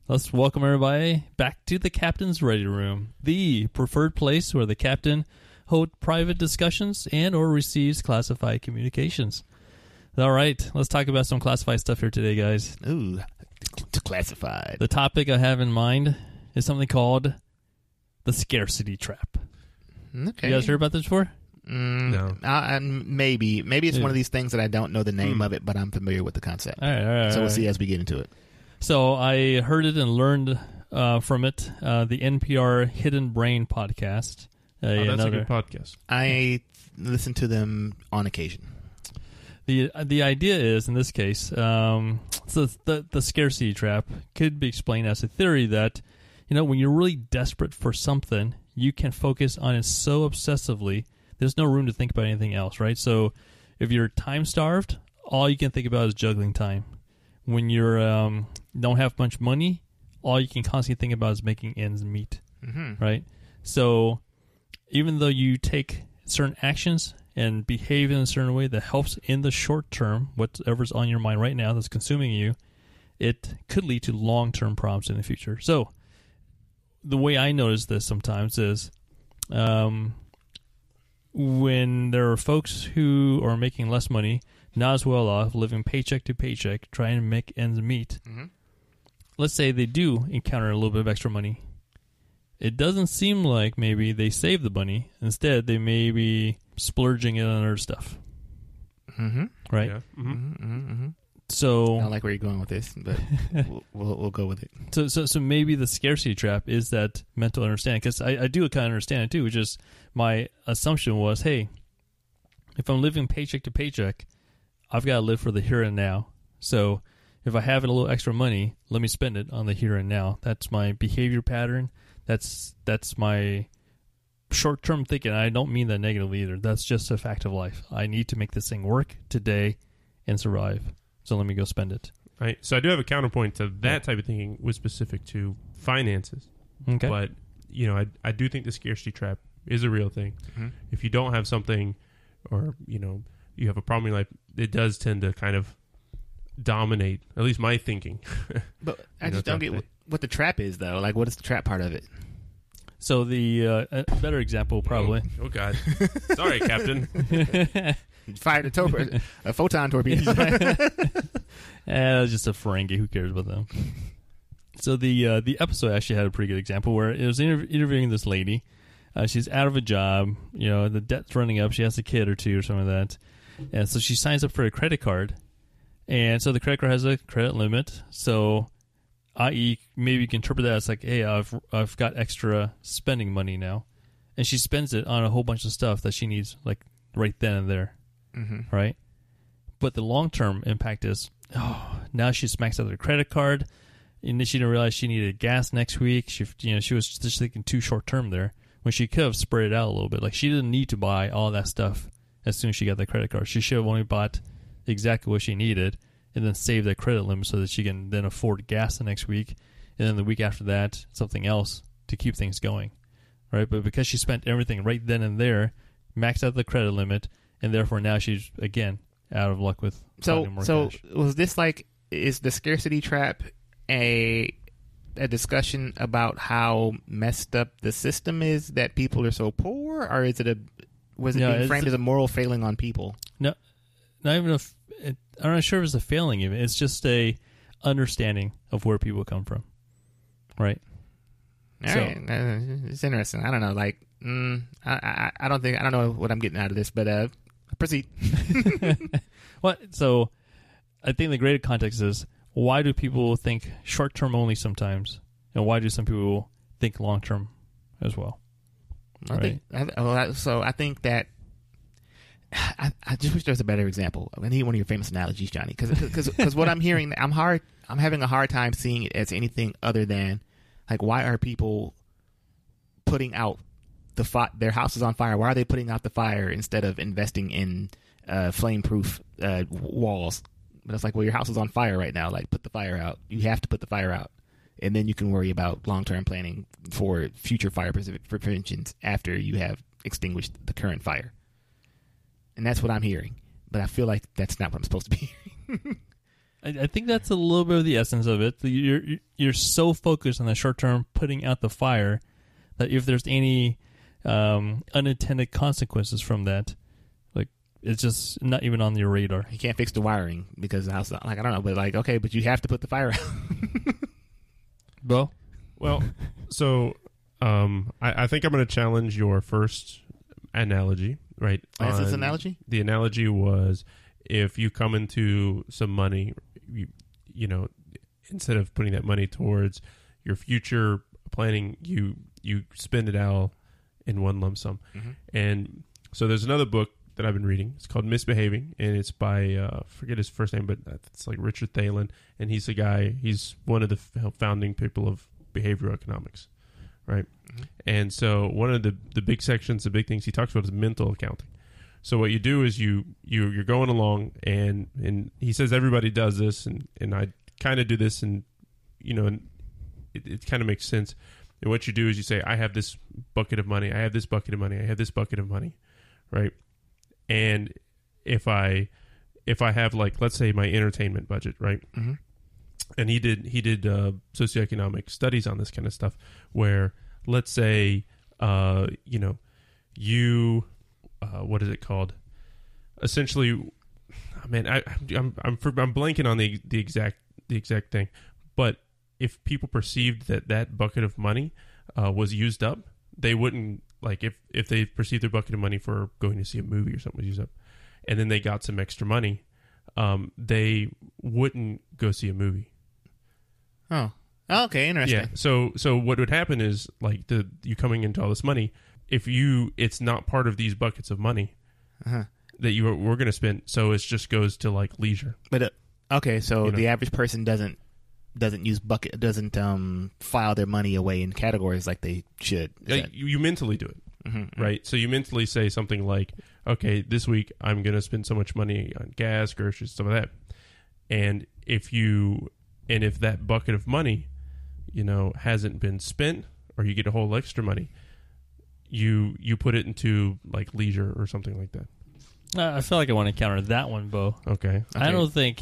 Let's welcome everybody back to the captain's ready room, the preferred place where the captain holds private discussions and or receives classified communications. All right, let's talk about some classified stuff here today, guys. Ooh, t- classified. The topic I have in mind is something called the scarcity trap. Mm, okay. You guys heard about this before? Mm, No. uh, um, maybe. Maybe it's Yeah. one of these things that I don't know the name Hmm. of it, but I'm familiar with the concept. All right, all right. so we'll right. see as we get into it. So I heard it and learned uh, from it. Uh, the NPR Hidden Brain podcast. Uh, Oh, that's another, a good podcast. I listen to them on occasion. the the idea is in this case, um, so the the scarcity trap could be explained as a theory that you know when you're really desperate for something, you can focus on it so obsessively. There's no room to think about anything else, right? So if you're time starved, all you can think about is juggling time. When you're um, don't have much money, all you can constantly think about is making ends meet Mm-hmm. right? So even though you take certain actions and behave in a certain way that helps in the short term, whatever's on your mind right now that's consuming you, it could lead to long term problems in the future. So, the way I notice this sometimes is um, when there are folks who are making less money, not as well off, living paycheck to paycheck, trying to make ends meet. Mhm. Let's say they do encounter a little bit of extra money. It doesn't seem like maybe they save the money. Instead, they may be splurging it on other stuff, Mm-hmm. right? Yeah. Mhm. Mm-hmm. So I don't like where you're going with this, but we'll, we'll we'll go with it. So, so, so maybe the scarcity trap is that mental understanding. Because I, I do kind of understand it too. Which is my assumption was, hey, if I'm living paycheck to paycheck, I've got to live for the here and now. So, if I have a little extra money, let me spend it on the here and now. That's my behavior pattern. That's that's my short term thinking. I don't mean that negatively either. That's just a fact of life. I need to make this thing work today and survive. So let me go spend it. Right. So I do have a counterpoint to that type of thinking with specific to finances. Okay. But you know, I I do think the scarcity trap is a real thing. Mhm. If you don't have something, or you know, you have a problem in life, it does tend to kind of dominate. At least my thinking. But I just don't get thing. what, what the trap is, though. Like, what is the trap part of it? So the uh, better example probably. Oh, God. Sorry, Captain. Fired a, tor- a photon torpedo. Eh, it's just a Ferengi. Who cares about them? So the uh, the episode actually had a pretty good example where it was interv- interviewing this lady. Uh, she's out of a job. You know, the debt's running up. She has a kid or two or something like that. And so she signs up for a credit card. And so the credit card has a credit limit. So, i.e., maybe you can interpret that as like, hey, I've I've got extra spending money now, and she spends it on a whole bunch of stuff that she needs like right then and there mm-hmm. right? But the long term impact is, oh, now she's maxed out her credit card, and she didn't realize she needed gas next week. She, you know, she was just thinking too short term there when she could have spread it out a little bit. Like she didn't need to buy all that stuff as soon as she got the credit card. She should have only bought exactly what she needed and then save that credit limit so that she can then afford gas the next week, and then the week after that something else to keep things going, right? But because she spent everything right then and there, maxed out the credit limit, and therefore now she's again out of luck with So, more so cash. was this like is the scarcity trap a a discussion about how messed up the system is that people are so poor, or is it a was it No, being framed a- as a moral failing on people? No, not even a. f- It, I'm not sure if it's a failing. Even it's just a understanding of where people come from, right? All So- right. Uh, it's interesting. I don't know. Like, mm, I, I, I don't think I don't know what I'm getting out of this, but uh, proceed. What? So, I think the greater context is why do people think short term only sometimes, and why do some people think long term as well? I think, I, well, I- so I think that I, I just wish there was a better example. I need one of your famous analogies, Johnny, because what I'm hearing, I'm hard, I'm having a hard time seeing it as anything other than like why are people putting out the fi- their house is on fire? Why are they putting out the fire instead of investing in uh, flame proof uh, walls? But it's like, well, your house is on fire right now. Like, put the fire out. You have to put the fire out and then you can worry about long term planning for future fire pre- preventions after you have extinguished the current fire. And that's what I'm hearing, but I feel like that's not what I'm supposed to be hearing. I, I think that's a little bit of the essence of it. You're you're so focused on the short term putting out the fire that if there's any um, unintended consequences from that, like it's just not even on your radar. you can't fix the wiring because the house, like I don't know, but like okay, but you have to put the fire out. Bo, Well, so um, I, I think I'm going to challenge your first analogy, right? What's this analogy? The analogy was if you come into some money, you, you know, instead of putting that money towards your future planning, you you spend it all in one lump sum. And so there's another book that I've been reading. It's called Misbehaving, and it's by uh, forget his first name, but it's like Richard Thaler, and he's a guy. He's one of the founding people of behavioral economics, right? And so one of the the big sections, the big things he talks about is mental accounting. So what you do is you you you're going along, and and he says everybody does this, and and I kind of do this, and you know, and it, it kind of makes sense. And what you do is you say, I have this bucket of money, I have this bucket of money, I have this bucket of money, right? and if I if I have like let's say my entertainment budget, right? Mhm. And he did he did uh, socioeconomic studies on this kind of stuff, where let's say uh, you know you uh, what is it called? Essentially, man, I, I'm I'm I'm blanking on the the exact the exact thing, but if people perceived that that bucket of money uh, was used up, they wouldn't like if if they perceived their bucket of money for going to see a movie or something was used up, and then they got some extra money, um, they wouldn't go see a movie. Oh, okay, interesting. Yeah. So so what would happen is like the you coming into all this money, if you it's not part of these buckets of money Uh-huh. that you are, we're going to spend, so it just goes to like leisure. But uh, okay, so You know. the average person doesn't doesn't use bucket doesn't um file their money away in categories like they should. Is Like, that- you, you mentally do it. Mhm. right? So you mentally say something like, "Okay, this week I'm going to spend so much money on gas, groceries, stuff like that." And if you and if that bucket of money, you know, hasn't been spent, or you get a whole extra money, you you put it into like leisure or something like that. I feel like I want to counter that one, Bo. Okay, I don't think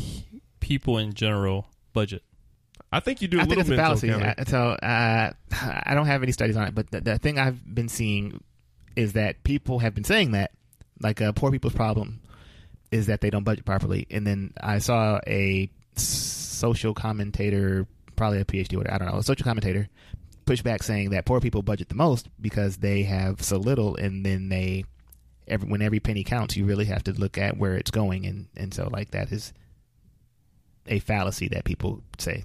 people in general budget. I think you do a I think it's a fallacy. counting. Uh, So uh, I don't have any studies on it, but the, the thing I've been seeing is that people have been saying that, like uh, poor people's problem is that they don't budget properly. And then I saw a social commentator, probably a PhD, whatever, I don't know, a social commentator push back saying that poor people budget the most because they have so little, and then they every when every penny counts, you really have to look at where it's going, and and so like that is a fallacy that people say.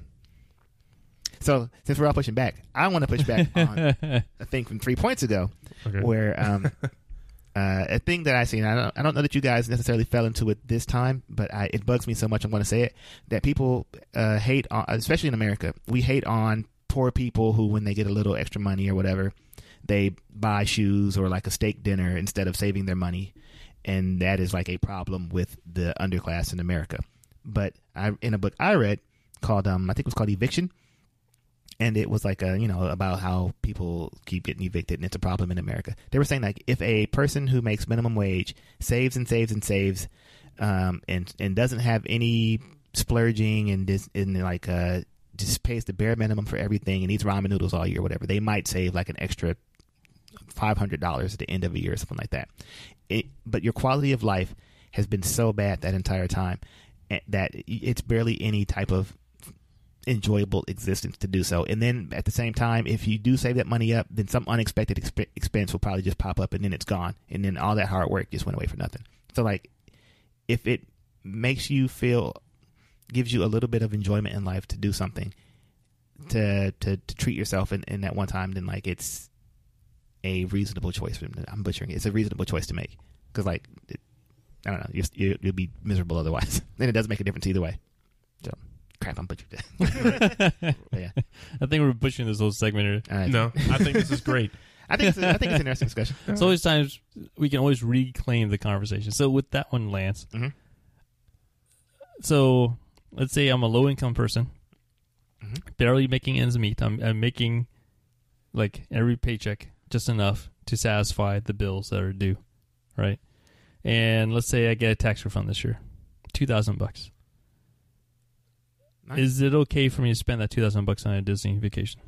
So since we're all pushing back, I want to push back on a thing from three points ago, Okay. where um, uh, a thing that I see, I don't, I don't know that you guys necessarily fell into it this time, but I, it bugs me so much. I'm going to say it that people uh, hate, on, especially in America, we hate on poor people who, when they get a little extra money or whatever, they buy shoes or like a steak dinner instead of saving their money, and that is like a problem with the underclass in America. But I, in a book I read called, um, I think it was called Eviction and it was like a you know about how people keep getting evicted and it's a problem in America. They were saying like if a person who makes minimum wage saves and saves and saves, um, and and doesn't have any splurging and this and like uh just pays the bare minimum for everything and eats ramen noodles all year, whatever, they might save like an extra five hundred dollars at the end of a year or something like that. It, but your quality of life has been so bad that entire time eh, that it's barely any type of enjoyable existence to do so. And then at the same time, if you do save that money up, then some unexpected exp- expense will probably just pop up and then it's gone. And then all that hard work just went away for nothing. So, like, if it makes you feel, gives you a little bit of enjoyment in life to do something, to to, to treat yourself in, in that one time, then, like, it's a reasonable choice. I'm butchering it. It's a reasonable choice to make. Because, like, it, I don't know, you you'll be miserable otherwise. and it does make a difference either way. So, crap, I'm butchered. But yeah. I think we're pushing this whole segment. Here. All right. no, I think this is great. I think it's, I think it's an interesting discussion. It's always times we can always reclaim the conversation. So with that one, Lance. Mhm. So let's say I'm a low income person, Mhm. barely making ends meet. I'm, I'm making like every paycheck just enough to satisfy the bills that are due, right? And let's say I get a tax refund this year, two thousand bucks. Nice. Is it okay for me to spend that two thousand bucks on a Disney vacation,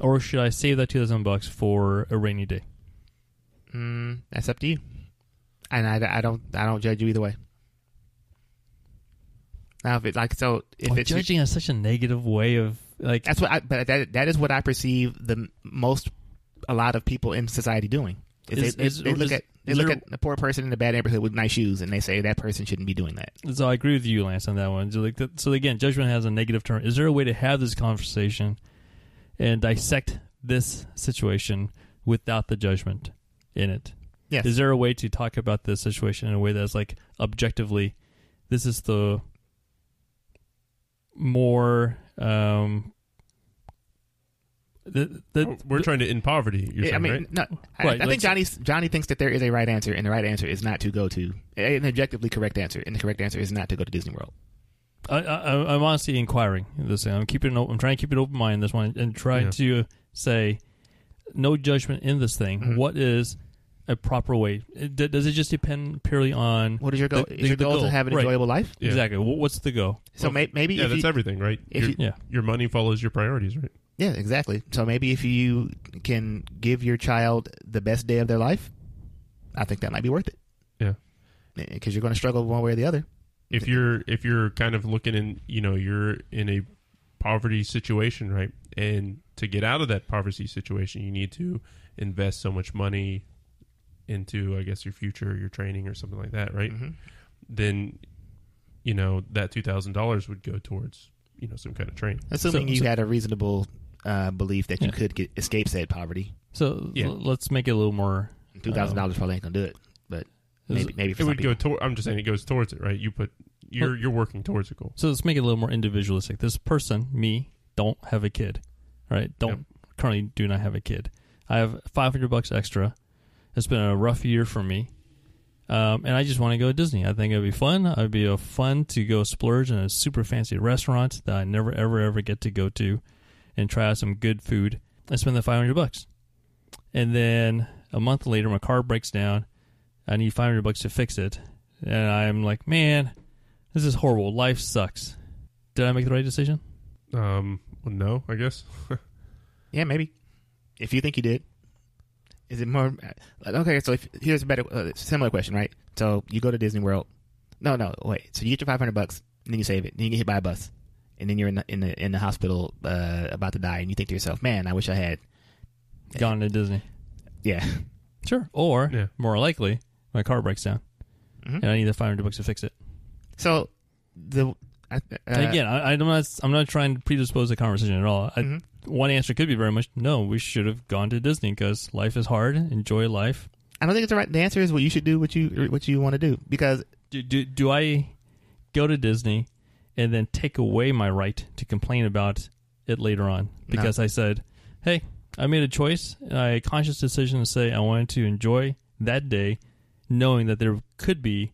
or should I save that two thousand bucks for a rainy day? Mm, that's up to you. And I, I don't I don't judge you either way. Now if it like so if Well, it's judging has such a negative way of like that's what I but that that is what I perceive the most a lot of people in society doing. Is Is- they, they, is- they look is- at they look there- at a poor person in a bad neighborhood with nice shoes and they say that person shouldn't be doing that. So I agree with you, Lance, on that one. So, like, that- so again, judgment has a negative term. Is there a way to have this conversation and dissect this situation without the judgment in it? Yes. Is there a way to talk about this situation in a way that's like objectively, this is the more um, the, the, We're trying to end poverty. You're saying, I mean, right? no, I, Right, I think Johnny Johnny thinks that there is a right answer, and the right answer is not to go to an objectively correct answer, and the correct answer is not to go to Disney World. I, I, I'm honestly inquiring this thing. I'm keeping. An open, I'm trying to keep an open mind in this one and trying Yeah. to say no judgment in this thing. Mhm. What is a proper way? Does it just depend purely on What is your goal? The- is the- your the goal, to have an right. enjoyable life? Yeah. exactly what's the goal? So may, maybe yeah, if that's you, everything, right? if Your, you- Yeah. your money follows your priorities, right? Yeah, exactly. So maybe if you can give your child the best day of their life, I think that might be worth it. Yeah. Because you're going to struggle one way or the other. if you're if you're kind of looking in you know you're in a poverty situation right and to get out of that poverty situation you need to invest so much money into i guess your future your training or something like that right Mhm. then you know that $2000 would go towards you know some kind of training Assuming So- you so- had a reasonable uh, belief that you Yeah. could get escape said poverty. So Yeah. l- let's make it a little more. Two thousand dollars probably ain't gonna do it, but maybe maybe for it some would go people. i'm just saying it goes towards it right you put you're you're working towards a goal So let's make it a little more individualistic. This person, me, don't have a kid, right? Don't currently do not have a kid. I have 500 bucks extra. It's been a rough year for me. Um, and I just want to go to Disney. I think it'd be fun. It'd be a fun to go splurge in a super fancy restaurant that I never, ever, ever get to go to and try out some good food and spend the 500 bucks. And then a month later, my car breaks down. I need 500 bucks to fix it. And I'm like, man, this is horrible. Life sucks. Did I make the right decision? um well, no i guess Yeah, maybe. If you think you did, is it more? like, Okay, so if, here's a better, uh, similar question, right? So you go to Disney World. No, no, wait. So you get your five hundred bucks, and then you save it. Then you get hit by a bus, and then you're in the in the in the hospital uh, about to die, and you think to yourself, "Man, I wish I had." Gone to Disney. Yeah, Sure. Or, Yeah. more likely, my car breaks down Mhm. and I need the 500 bucks to fix it. So the uh, Again, I, I'm not. I'm not trying to predispose the conversation at all. I, Mhm. One answer could be very much no. We should have gone to Disney because life is hard. Enjoy life. I don't think it's the right. The answer is what you should do, what you what you want to do, because Do, do do I go to Disney and then take away my right to complain about it later on because I said, "Hey, I made a choice, a conscious decision to say I wanted to enjoy that day, knowing that there could be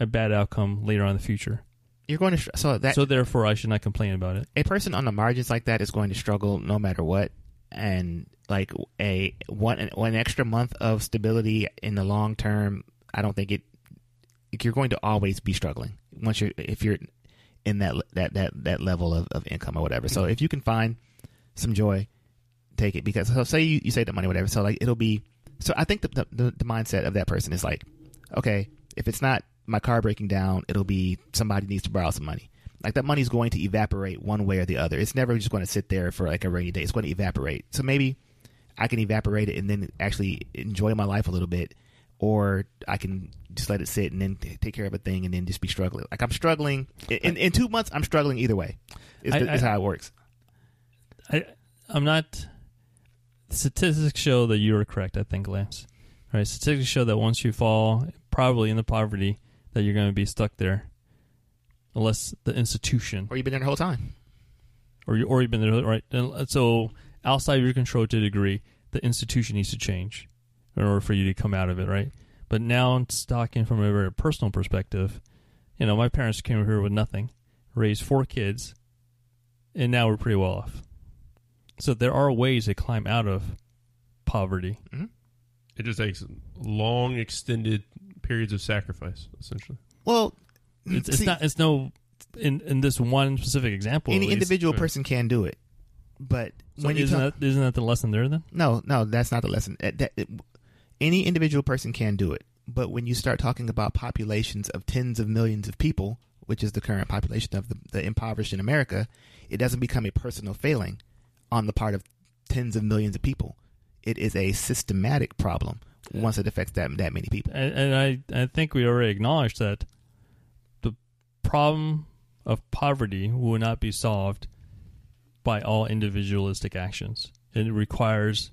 a bad outcome later on in the future. you're going to so that so therefore, I should not complain about it." a person on the margins like that is going to struggle no matter what and like a one one extra month of stability in the long term i don't think it you're going to always be struggling once you're if you're in that that that that level of, of income or whatever. So if you can find some joy take it. Because so say you, you save the money whatever. So like it'll be so i think the, the the mindset of that person is like okay if it's not my car breaking down it'll be somebody needs to borrow some money. Like that money's going to evaporate one way or the other. It's never just going to sit there for like a rainy day. It's going to evaporate. So maybe i can evaporate it and then actually enjoy my life a little bit or i can just let it sit and then t- take care of a thing and then just be struggling like i'm struggling in, in, two months i'm struggling either way is, I- the- is I- how it works I, I'm not. Statistics show that you are correct. I think, Lance. All right, statistics show that once you fall, probably in the poverty, that you're going to be stuck there, unless the institution or you've been there the whole time or you or you've been there, right? And uh, so outside of your control to a degree, the institution needs to change in order for you to come out of it, right? But now, it's talking from a very personal perspective, you know, my parents came here with nothing, raised four kids, and now we're pretty well off. So there are ways to climb out of poverty. Mm-hmm. it just takes long extended periods of sacrifice essentially well It's, it's see, not. It's no. In in this one specific example, any least. individual yeah. person can do it but So when you isn't talk, that isn't that the lesson there then? No, no, that's not the lesson. That- it- any individual person can do it, but when you start talking about populations of tens of millions of people, which is the current population of the, the impoverished in America, it doesn't become a personal failing on the part of tens of millions of people. It is a systematic problem once it affects that that many people. and, and I, I think we already acknowledged that the problem of poverty will not be solved by all individualistic actions. It requires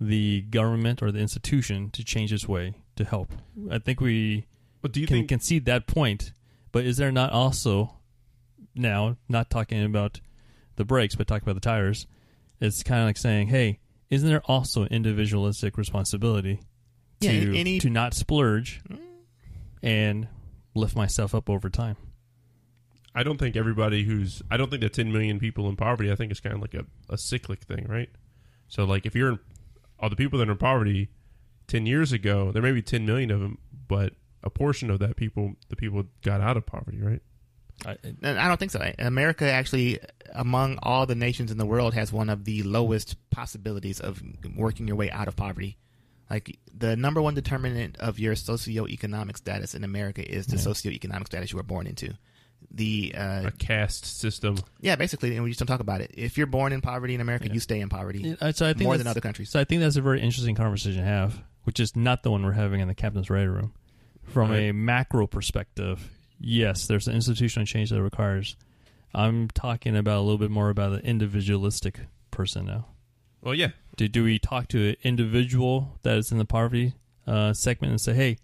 the government or the institution to change its way to help. I think we but do you can think concede that point, but is there not also now not talking about the brakes, but talking about the tires? It's kind of like saying, "Hey, isn't there also individualistic responsibility Yeah, to any- to not splurge hmm. and lift myself up over time?" I don't think everybody who's I don't think that 10 million people in poverty I think it's kind of like a, a cyclic thing, right? So like if you're in, all the people that are in poverty ten years ago, there may be ten million of them, but a portion of that people, the people got out of poverty, right? I, I don't think so. America actually, among all the nations in the world, has one of the lowest possibilities of working your way out of poverty. Like the number one determinant of your socioeconomic status in America is the Yeah. socioeconomic status you were born into. The uh, A caste system. yeah, basically, and we just don't talk about it. If you're born in poverty in America, Yeah. you stay in poverty Yeah, so I think more than other countries. So I think that's a very interesting conversation to have, which is not the one we're having in the captain's ready room. From a macro perspective, yes, there's an institutional change that requires. I'm talking about a little bit more about the individualistic person now. Well, yeah, Do, do we talk to an individual that is in the poverty uh, segment and say, hey,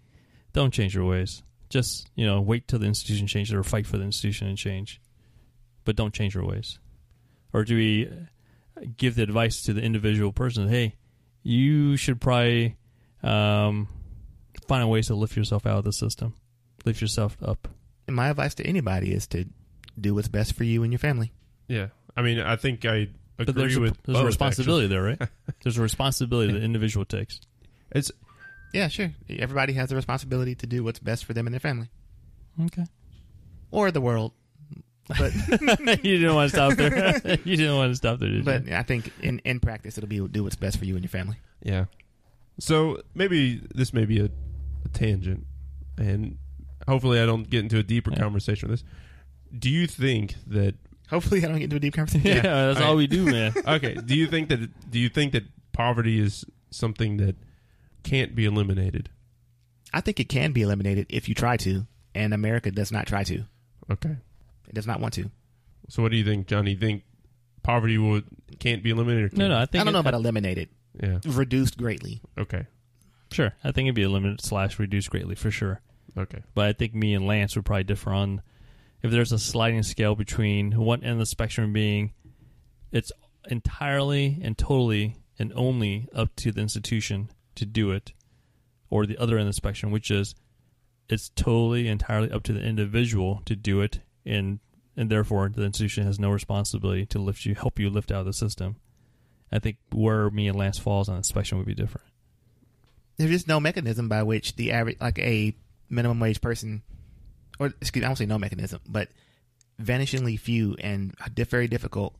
don't change your ways. Just, you know, wait till the institution changes or fight for the institution and change. But don't change your ways. Or do we uh, give the advice to the individual person, hey, you should probably um, find ways to lift yourself out of the system, lift yourself up. And my advice to anybody is to do what's best for you and your family. yeah. I mean, I think I But agree there's, a, with there's a responsibility actually. there, right? there's a responsibility the individual takes. It's Yeah, sure. Everybody has the responsibility to do what's best for them and their family Okay. or the world. But you didn't want to stop there. you didn't want to stop there, did you? but I think in in practice, it'll be do what's best for you and your family. Yeah. So maybe this may be a, a tangent, and hopefully I don't get into a deeper Yeah. conversation with this. Do you think that? Hopefully, I don't get into a deep conversation. yeah, that's I- all we do, man. Okay. do you think that? Do you think that poverty is something that can't be eliminated? I think it can be eliminated if you try to, and America does not try to. Okay. It does not want to. So what do you think, Johnny? You think poverty would can't be eliminated? Or No, can? no, I think I don't know it- about eliminated, Yeah. reduced greatly. Okay. Sure, I think it'd be eliminated slash reduced greatly for sure. Okay. But I think me and Lance would probably differ on if there's a sliding scale between one end of the spectrum being it's entirely and totally and only up to the institution to do it, or the other end of the spectrum, which is it's totally entirely up to the individual to do it, and and therefore the institution has no responsibility to lift you, help you lift out of the system. I think where me and Lance falls on the spectrum would be different. There's just no mechanism by which the average, like a minimum wage person, or excuse me, I don't say no mechanism, but vanishingly few and very difficult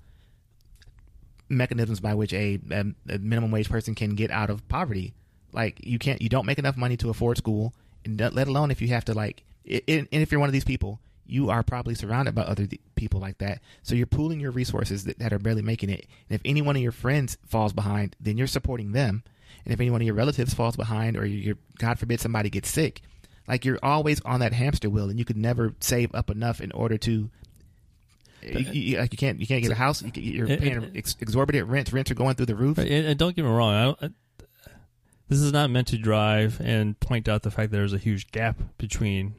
mechanisms by which a, a, a minimum wage person can get out of poverty. Like you can't, you don't make enough money to afford school, and let alone if you have to like, i i- and if you're one of these people, you are probably surrounded by other th- people like that. So you're pooling your resources that, that are barely making it. And if any one of your friends falls behind, then you're supporting them. And if any one of your relatives falls behind, or you're, God forbid somebody gets sick, like you're always on that hamster wheel, and you could never save up enough in order to. You, uh, you- like you can't you can't get a house. You, you're paying it- ex- exorbitant rents. Rents are going through the roof. And, and don't get me wrong. I don't, I, this is not meant to drive and point out the fact that there's a huge gap between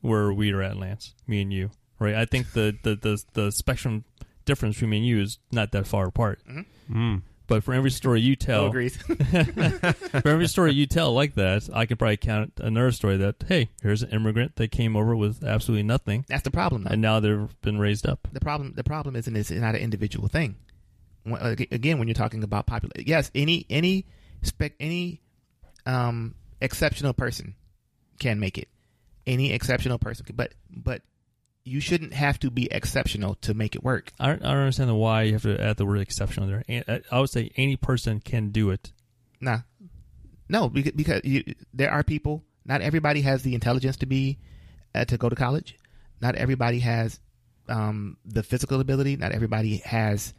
where we are at, Lance, me and you. Right? I think the the the, the spectrum difference between me and you is not that far apart. Mm. But for every story you Bill tell, agrees. for every story you tell like that, I could probably count another story that hey, here's an immigrant that came over with absolutely nothing, That's the problem. Though. and now they've been raised up. the problem the problem isn't it's not an individual thing. When- Again, when you're talking about popular, yes, any any spec any um, exceptional person can make it. Any exceptional person, can, but but you shouldn't have to be exceptional to make it work. I don't, I don't understand why you have to add the word exceptional there. I would say any person can do it. Nah, no, because, because you, there are people. Not everybody has the intelligence to be uh, to go to college. Not everybody has um, the physical ability. Not everybody has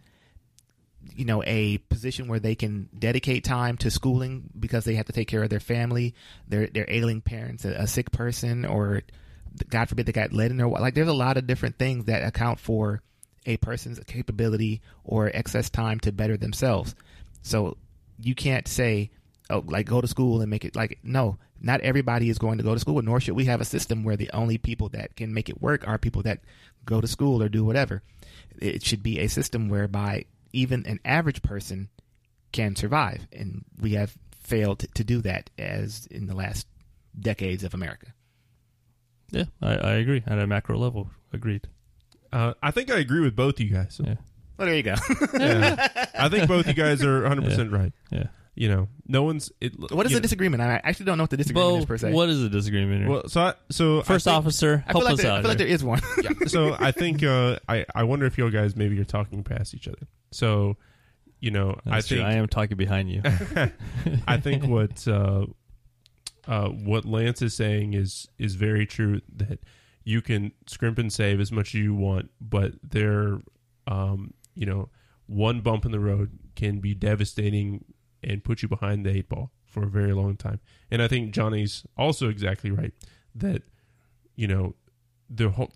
you know a position where they can dedicate time to schooling because they have to take care of their family, their their ailing parents, a, a sick person, or God forbid they got led in their like. There's a lot of different things that account for a person's capability or excess time to better themselves. So you can't say, oh, like go to school and make it like no. Not everybody is going to go to school, nor should we have a system where the only people that can make it work are people that go to school or do whatever. It should be a system whereby even an average person can survive, and we have failed to, to do that as in the last decades of America. Yeah, I, I agree at a macro level. Agreed. Uh, I think I agree with both of you guys. Yeah, Well, there you go. Yeah. I think both you guys are 100 percent right. yeah. you know, no one's. It, What is the know- disagreement? I actually don't know what the disagreement Bo, is per se. what is the disagreement? here? Well, so I, so First I think, officer, I help feel like us there, I out. feel like there is one. so I think uh, I I wonder if you guys maybe you're talking past each other. So, you know, I That's true. think I am talking behind you. I think what uh, uh, what Lance is saying is is very true. That you can scrimp and save as much as you want, but there, um, you know, one bump in the road can be devastating and put you behind the eight ball for a very long time. And I think Johnny's also exactly right that you know the whole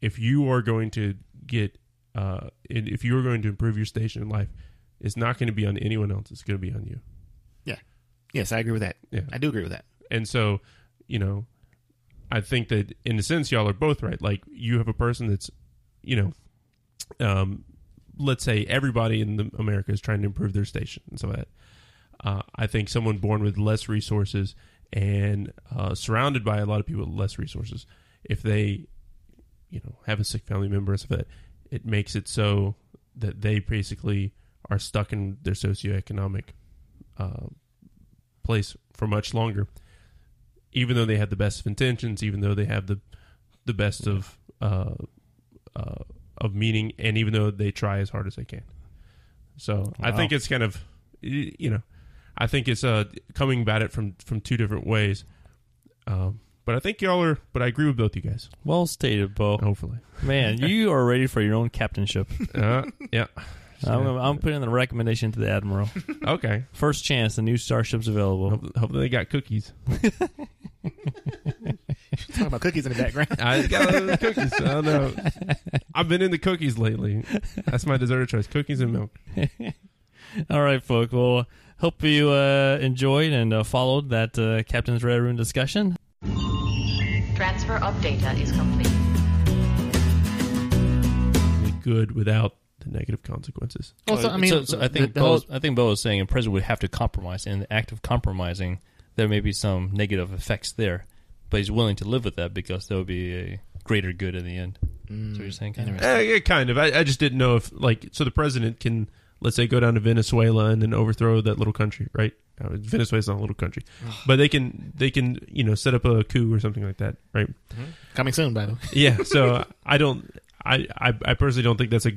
if you are going to get uh, and if you are going to improve your station in life, it's not going to be on anyone else. It's going to be on you. Yeah. Yes, I agree with that. Yeah. I do agree with that. And so, you know, I think that in a sense, y'all are both right. Like, you have a person that's, you know, um, let's say everybody in the America is trying to improve their station and so that. Uh, I think someone born with less resources and uh, surrounded by a lot of people with less resources, if they, you know, have a sick family member and stuff like that, it makes it so that they basically are stuck in their socioeconomic uh, place for much longer even though they have the best of intentions, even though they have the the best of uh, uh, of meaning, and even though they try as hard as they can. So I think it's kind of you know, I think it's uh coming about it from from two different ways. Um, but I think y'all are. But I agree with both you guys. well stated, Bo. Hopefully, Man, you are ready for your own captainship. uh, yeah. I'm, I'm putting in the recommendation to the admiral. Okay. First chance, the new starships available. Hope- Hopefully they got cookies. Talking about cookies in the background. I got cookies. I don't know. I've been into cookies lately. That's my dessert choice: cookies and milk. All right, folks. Well, hope you uh, enjoyed and uh, followed that uh, Captain's Ready Room discussion. Transfer of data is complete. Really good without the negative consequences. Also, I mean, so, so I think the, the whole, Bo, I think Bo was saying a president would have to compromise. In the act of compromising, there may be some negative effects there, but he's willing to live with that because there will be a greater good in the end. Mm, So you're saying, kind of? interesting. Eh, yeah, kind of. I, I just didn't know if, like, so the president can, let's say, go down to Venezuela and then overthrow that little country, right? Uh, Venezuela's not a little country, but they can, they can, you know, set up a coup or something like that, right? coming soon, by the way. Yeah. So I don't, I, I, I personally don't think that's a,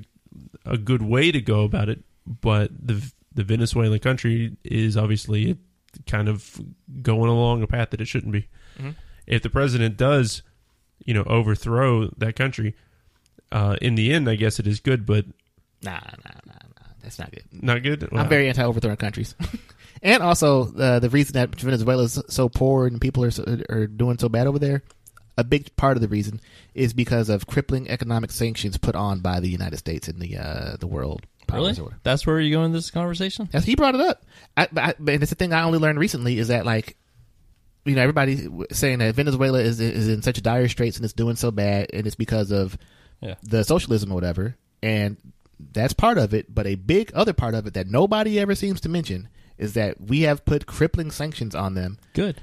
a good way to go about it. But the the Venezuelan country is obviously kind of going along a path that it shouldn't be. Mhm. If the president does, you know, overthrow that country, uh, in the end, I guess it is good, but Nah, nah, nah, nah. That's not good. not good. I'm very anti overthrowing countries. and also, uh, the reason that Venezuela is so poor and people are, so, are doing so bad over there, a big part of the reason is because of crippling economic sanctions put on by the United States and the uh, the world. Really? That's where you go in this conversation? He brought it up. I, I, but it's the thing I only learned recently is that like, you know, everybody saying that Venezuela is is in such dire straits and it's doing so bad, and it's because of Yeah. the socialism or whatever, and that's part of it. But a big other part of it that nobody ever seems to mention is that we have put crippling sanctions on them. Good.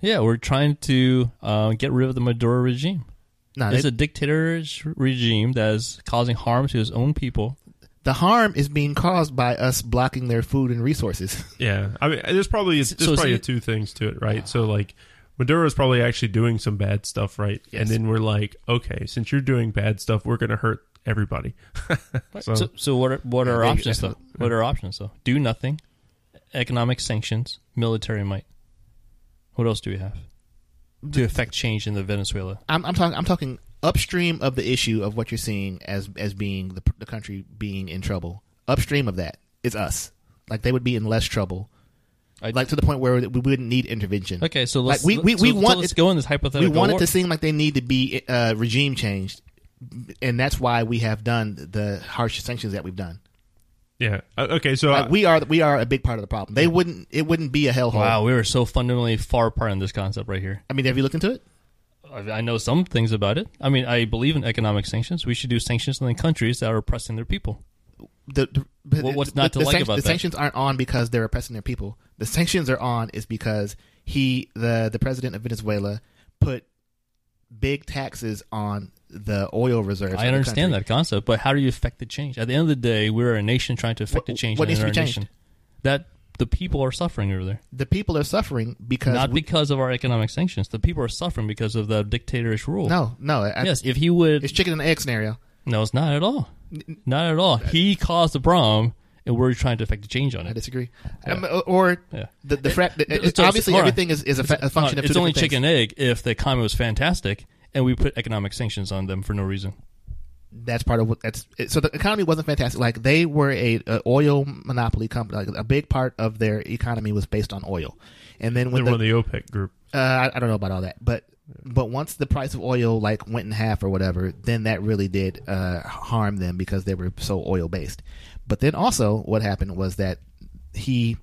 Yeah, we're trying to uh, get rid of the Maduro regime. Now, It's they- a dictator's regime that is causing harm to his own people. the harm is being caused by us blocking their food and resources. Yeah, I mean, there's probably there's So- so probably you- two things to it, right? So like, Maduro's probably actually doing some bad stuff, right? Yes. And then we're like, okay, since you're doing bad stuff, we're going to hurt everybody. so, So, so what are what are Yeah, options maybe- though? What are our options though? Do nothing, economic sanctions, military might. What else do we have to affect change in the Venezuela? I'm, I'm talking. I'm talking upstream of the issue of what you're seeing as as being the, the country being in trouble. Upstream of that is us. Like they would be in less trouble. I- like to the point where we wouldn't need intervention. Okay, so let's Like, we- we- so- we so want let's it- go in this hypothetical. we want it to seem like they need to be uh, regime changed, and that's why we have done the harsh sanctions that we've done. yeah, Uh, okay, so Like I- we are we are a big part of the problem. They wouldn't it wouldn't be a hellhole. Wow, we were so fundamentally far apart in this concept right here. I mean, have you looked into it? I I know some things about it. I mean, I believe in economic sanctions. We should do sanctions on the countries that are oppressing their people. The, the Well, what's the- not to the like sanc- about the that? sanctions aren't on because they're oppressing their people. The sanctions are on is because he the the president of Venezuela put big taxes on the oil reserves. I understand that concept, but how do you affect the change? At the end of the day, we're a nation trying to affect What- a change what in needs to be changed? nation. That the people are suffering over there. The people are suffering because Not we- because of our economic sanctions. The people are suffering because of the dictatorish rule. no, no. I- Yes, if he would. it's chicken and egg scenario. no, it's not at all. Not at all. He caused the problem, and we're trying to affect a change on it. I it. disagree. Um, or Yeah. the the fact that It- it's so- obviously hold on. everything is, is a, fa- a function Uh, of two it's only different chicken egg if the economy was fantastic and we put economic sanctions on them for no reason. that's part of what that's it- so the economy wasn't fantastic like they were a, a oil monopoly company like a big part of their economy was based on oil and then They're when one the, of the OPEC group. uh, I, I don't know about all that but but once the price of oil like went in half or whatever then that really did uh, harm them because they were so oil based but then also what happened was that he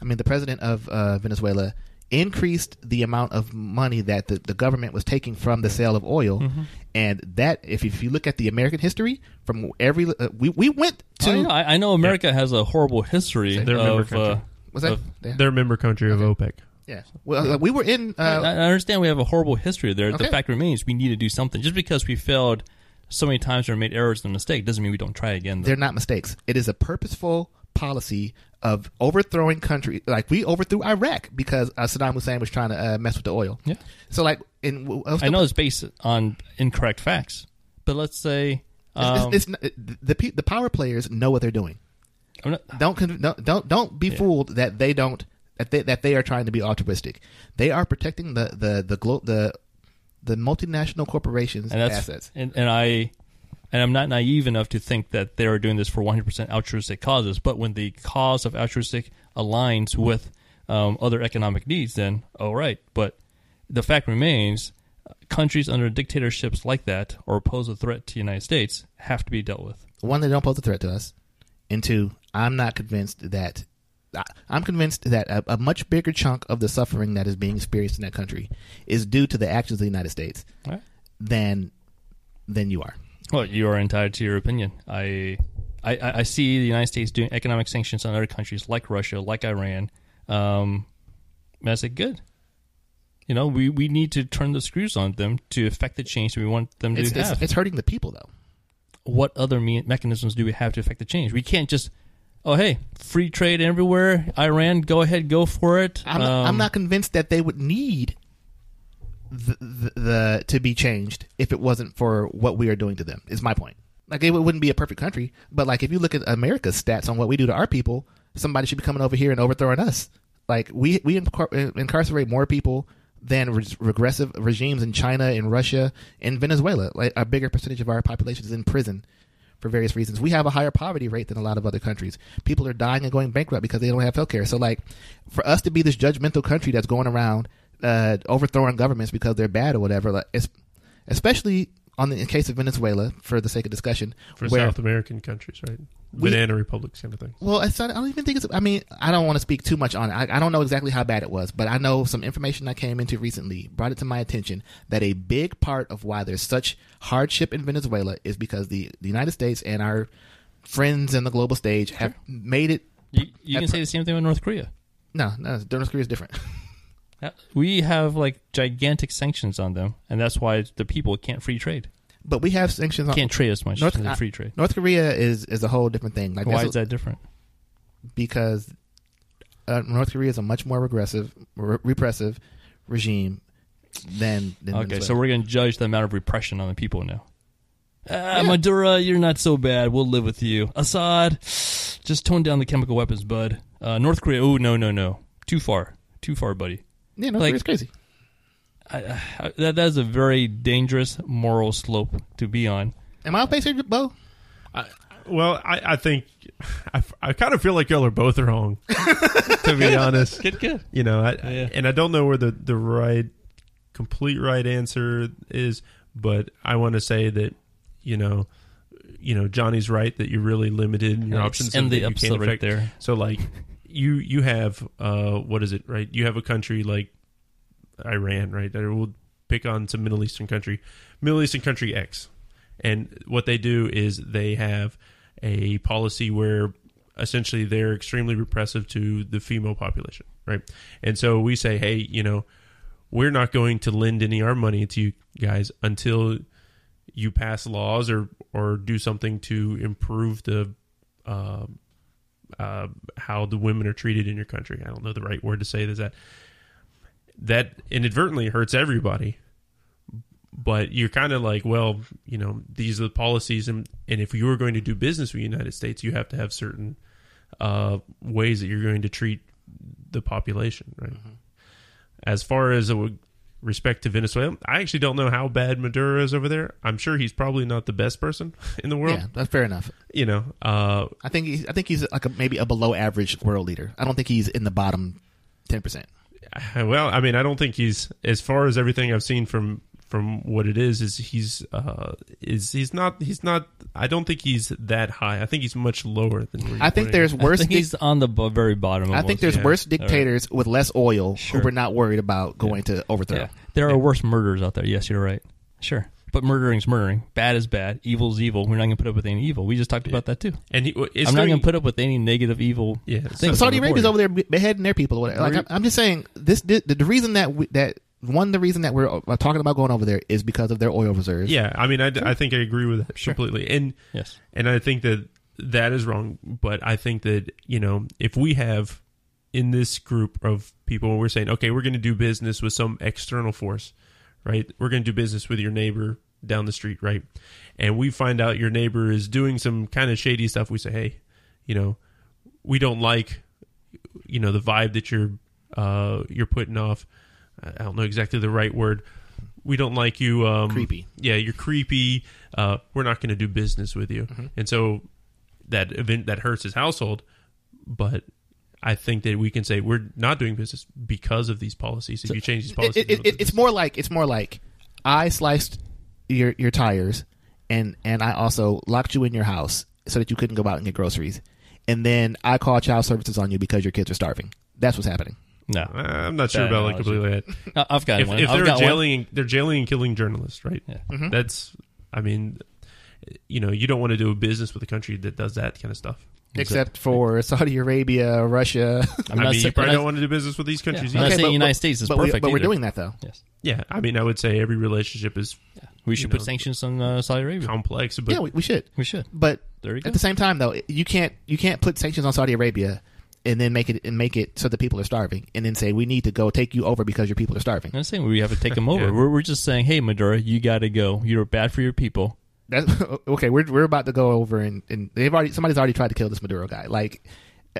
i mean the president of uh, venezuela increased the amount of money that the, the government was taking from the sale of oil Mm-hmm. and that if, if you look at the american history from every uh, we, we went to Oh, yeah, I, I know America has a horrible history of. Uh, country. was that of- yeah, They're member country of OPEC. Yeah. well uh, we were in I, uh, I understand we have a horrible history there. Okay. The fact remains we need to do something. Just because we failed so many times or made errors and mistakes doesn't mean we don't try again. though. they're not mistakes it is a purposeful policy of overthrowing country like we overthrew iraq because uh, saddam hussein was trying to uh, mess with the oil Yeah. so like in I know it's based on incorrect facts, but let's say um, it's, it's, it's, the the power players know what they're doing. Not- Don't don't don't, don't be fooled that they don't that they, that they are trying to be altruistic. They are protecting the the the glo- the the multinational corporations' and assets. and, and I and I'm not naive enough to think that they are doing this for 100% altruistic causes. But when the cause of altruistic aligns with um, other economic needs, then all right. But the fact remains, countries under dictatorships like that or pose a threat to the United States have to be dealt with. One, they don't pose a threat to us, and two, I'm not convinced that. I- I'm convinced that a, a much bigger chunk of the suffering that is being experienced in that country is due to the actions of the United States All right. than than you are. Well, you are entitled to your opinion. I, I, I I see the United States doing economic sanctions on other countries like Russia, like Iran. Um, and I say, good. You know, we, we need to turn the screws on them to affect the change we want them to It's, it's, it's hurting the people though. what other me- mechanisms do we have to affect the change? We can't just, oh hey, free trade everywhere. Iran, go ahead, go for it. I'm, Um, I'm not convinced that they would need the, the, the to be changed if it wasn't for what we are doing to them. Is my point. Like it wouldn't be a perfect country, but like if you look at America's stats on what we do to our people, somebody should be coming over here and overthrowing us. Like we we incar- incarcerate more people than re- regressive regimes in China, in Russia, in Venezuela. Like a bigger percentage of our population is in prison for various reasons. We have a higher poverty rate than a lot of other countries. People are dying and going bankrupt because they don't have health care. So, like, for us to be this judgmental country that's going around uh, overthrowing governments because they're bad or whatever, like, especially on the in case of Venezuela, for the sake of discussion, for where South American countries, right? We- Banana republics kind of thing. well, it's not, I don't even think it's. I mean, I don't want to speak too much on it. I, I don't know exactly how bad it was, but I know some information I came into recently brought it to my attention that a big part of why there's such hardship in Venezuela is because the, the United States and our friends in the global stage have made it. You, you can At say the same thing with North Korea. No, no, North Korea is different. Yeah. We have like gigantic sanctions on them, and that's why the people can't free trade. but we have sanctions on Can't trade as much North- as free trade. North Korea is is a whole different thing. Like Why is that different? because uh, North Korea is a much more regressive, re- repressive regime than, than Okay, Venezuela. so we're going to judge the amount of repression on the people now. Ah, Maduro, you're not so bad. We'll live with you. Assad, just tone down the chemical weapons, bud. Uh, North Korea, oh no, no, no, too far, too far, buddy. Yeah, North like- Korea's crazy. I, I, that that is a very dangerous moral slope to be on. Am I off base here, Bo? Well, I, I think I, I kind of feel like y'all are both wrong, to be honest. Good, good. You know, I, Yeah. and I don't know where the the right, complete right answer is, but I want to say that you know, you know, Johnny's right that you're really limited in your options end and the that episode right there. So like, you you have uh what is it right? You have a country like Iran, right? Or we'll pick on some Middle Eastern country, Middle Eastern country X, and what they do is they have a policy where essentially they're extremely repressive to the female population, right? And so we say, hey, you know, we're not going to lend any of our money to you guys until you pass laws or or do something to improve the um, uh, how the women are treated in your country. I don't know the right word to say this that that inadvertently hurts everybody. But you're kind of like, well, you know, these are the policies, and, and if you were going to do business with the United States, you have to have certain uh, ways that you're going to treat the population, right? As far as respect to Venezuela, I actually don't know how bad Maduro is over there. I'm sure he's probably not the best person in the world. yeah, that's fair enough. You know, uh, I think he's, I think he's like a, maybe a below average world leader. I don't think he's in the bottom ten percent. well, I mean, I don't think he's as far as everything I've seen from from what it is is he's uh is he's not he's not I don't think he's that high. I think he's much lower than where I think there's him. I worse. think dic- he's on the b- very bottom. I almost. think there's yeah. worse dictators with less oil Sure. who we're not worried about going to overthrow. Yeah. There are worse murderers out there. Yes, you're right. Sure. But murdering's murdering. Bad is bad. Evil is evil. We're not going to put up with any evil. We just talked about that too. and he, it's I'm not doing- going to put up with any negative evil. Yeah, things Saudi on Arabia's over there beheading their people. Or whatever. Like I'm, I'm just saying this. The, the reason that we, that one the reason that we're uh, talking about going over there is because of their oil reserves. Yeah, I mean, I, I think I agree with that completely, and Yes. and I think that that is wrong. But I think that you know, if we have in this group of people, we're saying, okay, we're going to do business with some external force, right? We're going to do business with your neighbor down the street, right? And we find out your neighbor is doing some kind of shady stuff. We say, hey, you know, we don't like, you know, the vibe that you're uh, you're putting off. I don't know exactly the right word. We don't like you. Um, Creepy. Yeah, you're creepy. Uh, we're not going to do business with you. Mm-hmm. And so that event that hurts his household. But I think that we can say we're not doing business because of these policies. If you change these It- policies, it- it- it's more like it's more like I sliced your your tires, and and I also locked you in your house so that you couldn't go out and get groceries, and then I called child services on you because your kids are starving. That's what's happening. No. Uh, I'm not sure about like completely that. I- I've got If, one. if I've they're got one. jailing, they're jailing and killing journalists, right? Yeah. Mm-hmm. That's, I mean, you know, you don't want to do a business with a country that does that kind of stuff. Except for Saudi Arabia, Russia. I'm I mean, sa- you probably I'm don't want to do business with these countries. I'm not either. saying but- United but- States is but we- perfect but we're doing that though. Yes. Yeah, I mean, I would say every relationship is We should put know, sanctions on uh, Saudi Arabia. complex, but yeah, we, we should. we should. But There you go. at the same time, though, you can't you can't put sanctions on Saudi Arabia and then make it and make it so the people are starving, and then say we need to go take you over because your people are starving. I'm saying we have to take them over. Yeah. we're, we're just saying, hey, Maduro, you got to go. You're bad for your people. That's okay. We're we're about to go over and, and they've already somebody's already tried to kill this Maduro guy. Like,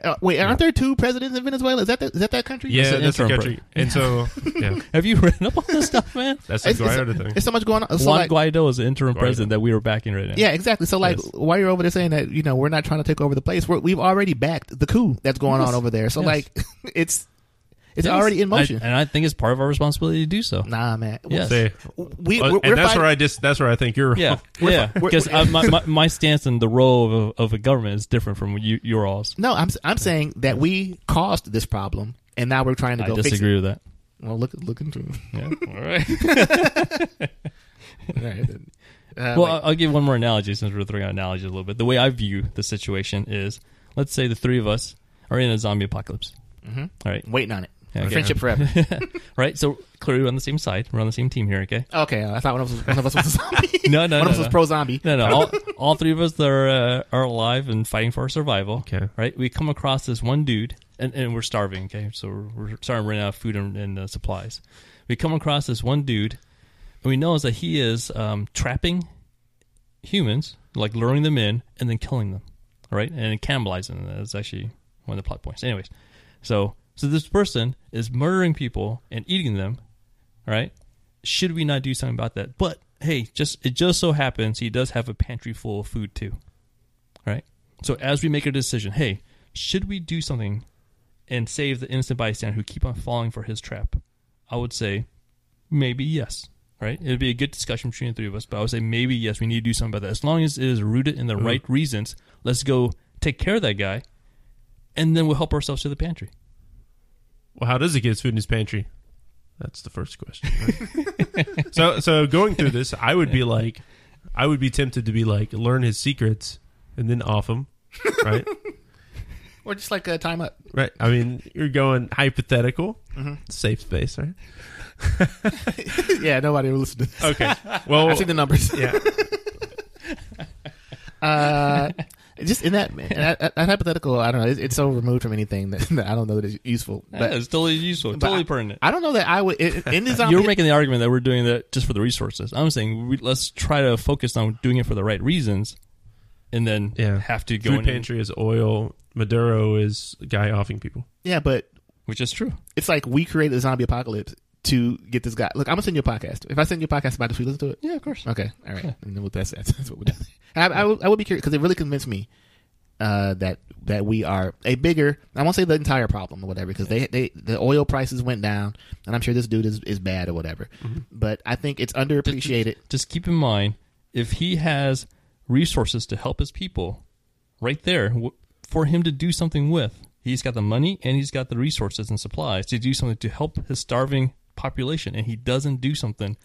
uh, wait, aren't there two presidents in Venezuela? Is that the, is that that country? yeah, that's the country. And so, yeah, Have you read up on this stuff, man? that's the It's, it's, thing. it's so much going on. So Juan like, Guaido is the interim Guaido. president that we were backing right now. yeah, exactly. So like, Yes. why you're over there saying that you know we're not trying to take over the place? We're, we've already backed the coup that's going Yes. on over there. So Yes. like, it's it's Yes. already in motion. I- and I think it's part of our responsibility to do so. nah, man. Yes. Say, We, uh, we're, and we're that's fighting- where I just that's where I think you're. Yeah, We're yeah. Because we're- my, my, my stance and the role of a, of a government is different from you, your all's. No, I'm I'm saying that we caused this problem, and now we're trying to I go fix disagree with that. Well, look look into it. Yeah. All right. All right. Uh, well, wait. I'll I'll give one more analogy since we're throwing out analogies a little bit. The way I view the situation is, let's say the three of us are in a zombie apocalypse. Mhm. All right. waiting on it. Okay. Friendship forever. Right. So clearly we're on the same side. We're on the same team here. Okay. okay, I thought one of us, one of us was a zombie. No, no, one no, of us was pro zombie. No, no. All, all three of us are uh, are alive and fighting for our survival. Okay. Right. We come across this one dude, and, and we're starving. Okay. So we're, we're starting to run out of food and, and uh, supplies. We come across this one dude, and we know that he is um, trapping humans, like luring them in and then killing them. Right. And cannibalizing them. That's actually one of the plot points. Anyways, so so this person is murdering people and eating them. Right. Should we not do something about that? But hey, just it just so happens he does have a pantry full of food too. Right? So as we make a decision, hey, should we do something and save the innocent bystander who keep on falling for his trap? I would say maybe yes. Right? It'd be a good discussion between the three of us, but I would say maybe yes, we need to do something about that. As long as it is rooted in the Mhm. right reasons, let's go take care of that guy and then we'll help ourselves to the pantry. Well, how does he get his food in his pantry? That's the first question. right? so, so going through this, I would be like, I would be tempted to be like, learn his secrets and then off him, right? Or just like a time up. right. I mean, you're going hypothetical, Mm-hmm. safe space, right? yeah, nobody will listen to this. Okay. Well, I see the numbers. yeah. Uh, just in that, in that, that hypothetical, I don't know. It's, it's so removed from anything that, that I don't know that it's useful. Yeah, it's totally useful, totally pertinent. I don't know that I would in, in the zombie. You're making the argument that we're doing that just for the resources. I'm saying we, let's try to focus on doing it for the right reasons, and then Yeah. have to go Food in, pantry is oil. Maduro is guy offing people. yeah, but which is true. it's like we created the zombie apocalypse to get this guy. Look, I'm gonna send you a podcast. If I send you a podcast about this, we listen to it. Yeah, of course. Okay, all right. And then we'll, that's, that's that's what we do. I, I, would, I would be curious because it really convinced me uh, that that we are a bigger. I won't say the entire problem or whatever because they they the oil prices went down, and I'm sure this dude is, is bad or whatever. But I think it's underappreciated. Just keep in mind if he has resources to help his people, right there for him to do something with. He's got the money and he's got the resources and supplies to do something to help his starving population, and he doesn't do something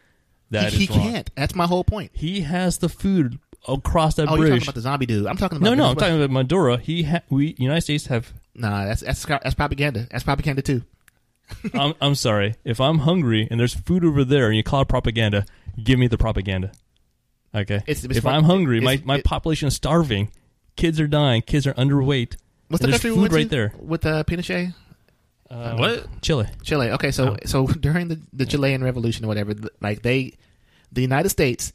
that he is he can't. That's my whole point. He has the food across that Oh, you're talking about the zombie dude. I'm talking about no, no, I'm talking about Maduro. He, ha- we, United States have. Nah, that's that's that's propaganda. That's propaganda too. I'm, I'm sorry. If I'm hungry and there's food over there and you call it propaganda, give me the propaganda. Okay. It's- it's if I'm hungry, my, my it- population is starving. Kids are dying. Kids are underweight. What's the country we food went right to there? with uh, Pinochet? Uh, What? Chile. Chile. Okay, so Oh. so during the the Chilean Revolution or whatever, th- like they, the United States,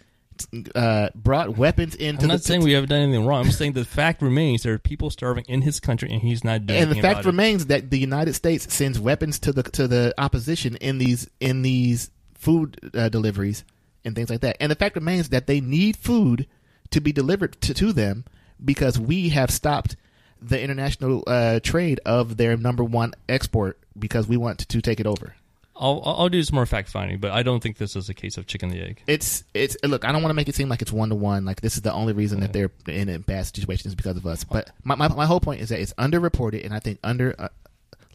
uh, brought weapons into I'm the not saying we haven't done anything wrong. I'm saying the fact remains there are people starving in his country and he's not doing and the anything fact about it. remains that the United States sends weapons to the to the opposition in these in these food uh, deliveries and things like that. And the fact remains that they need food to be delivered to, to them because we have stopped the international uh, trade of their number one export because we want to take it over. I'll, I'll do some more fact finding, but I don't think this is a case of chicken the egg. It's it's look. I don't want to make it seem like it's one to one. Like this is the only reason that they're in a bad situation is because of us. But my, my my whole point is that it's underreported and I think under uh,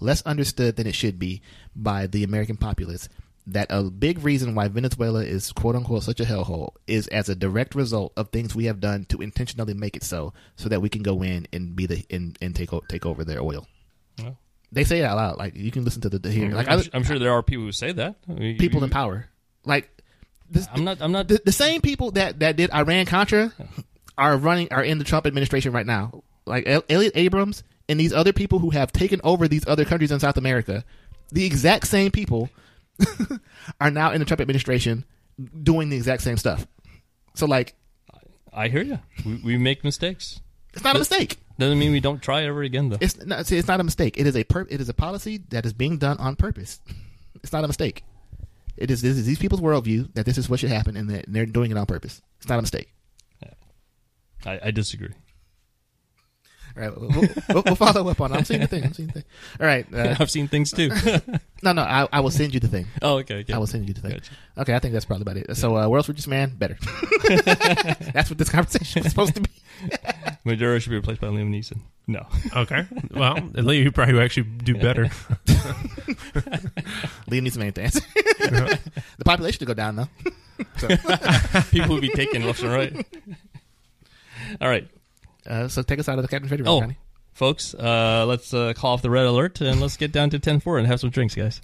less understood than it should be by the American populace. That a big reason why Venezuela is quote unquote such a hellhole is as a direct result of things we have done to intentionally make it so, so that we can go in and be the and, and take o- take over their oil. They say it out loud. Like you can listen to the, the here. Like I'm, I, I'm sure there are people who say that. People you- in power. Like this, I'm not. I'm not. the, the same people that that did Iran Contra are running are in the Trump administration right now. Like El- Elliott Abrams and these other people who have taken over these other countries in South America, the exact same people are now in the Trump administration doing the exact same stuff. So like I hear you. We, we make mistakes. it's not a mistake. Doesn't mean we don't try ever again, though. It's not, see, it's not a mistake. It is a pur- it is a policy that is being done on purpose. It's not a mistake. It is this is these people's worldview that this is what should happen and that they're doing it on purpose. It's not a mistake. I, I disagree. All right, we'll, we'll, we'll follow up on. it. I'm seeing the thing. I'm seeing the thing. All right. Uh, I've seen things too. no, no. I, I will send you the thing. oh, okay. okay. I will send you the thing. Gotcha. Okay, I think that's probably about it. So, uh, world's richest man, better. that's what this conversation was supposed to be. Maduro should be replaced by Liam Neeson. No. Okay. Well, at least you probably actually do better. Liam needs some anything. the population to go down though. So, People would be taken left and right. All right. Uh, so take us out of the Captain's Ready Room, Oh, Johnny. folks, uh, let's uh, call off the red alert and let's get down to Ten Forward and have some drinks, guys.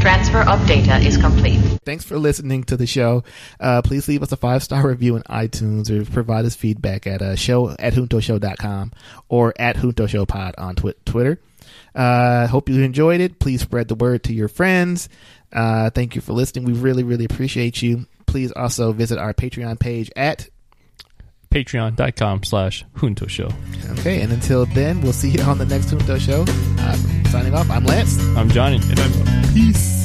Transfer of data is complete. Thanks for listening to the show. Uh, please leave us a five star review on iTunes or provide us feedback at uh, show at juntoshow.com or at Junto Show Pod on twi- Twitter. Uh, hope you enjoyed it. Please spread the word to your friends. Uh, thank you for listening. We really, really appreciate you. Please also visit our Patreon page at Patreon.com slash Junto Show. Okay, and until then, we'll see you on the next Junto Show. Uh, signing off, I'm Lance. I'm Johnny. And I'm Peace.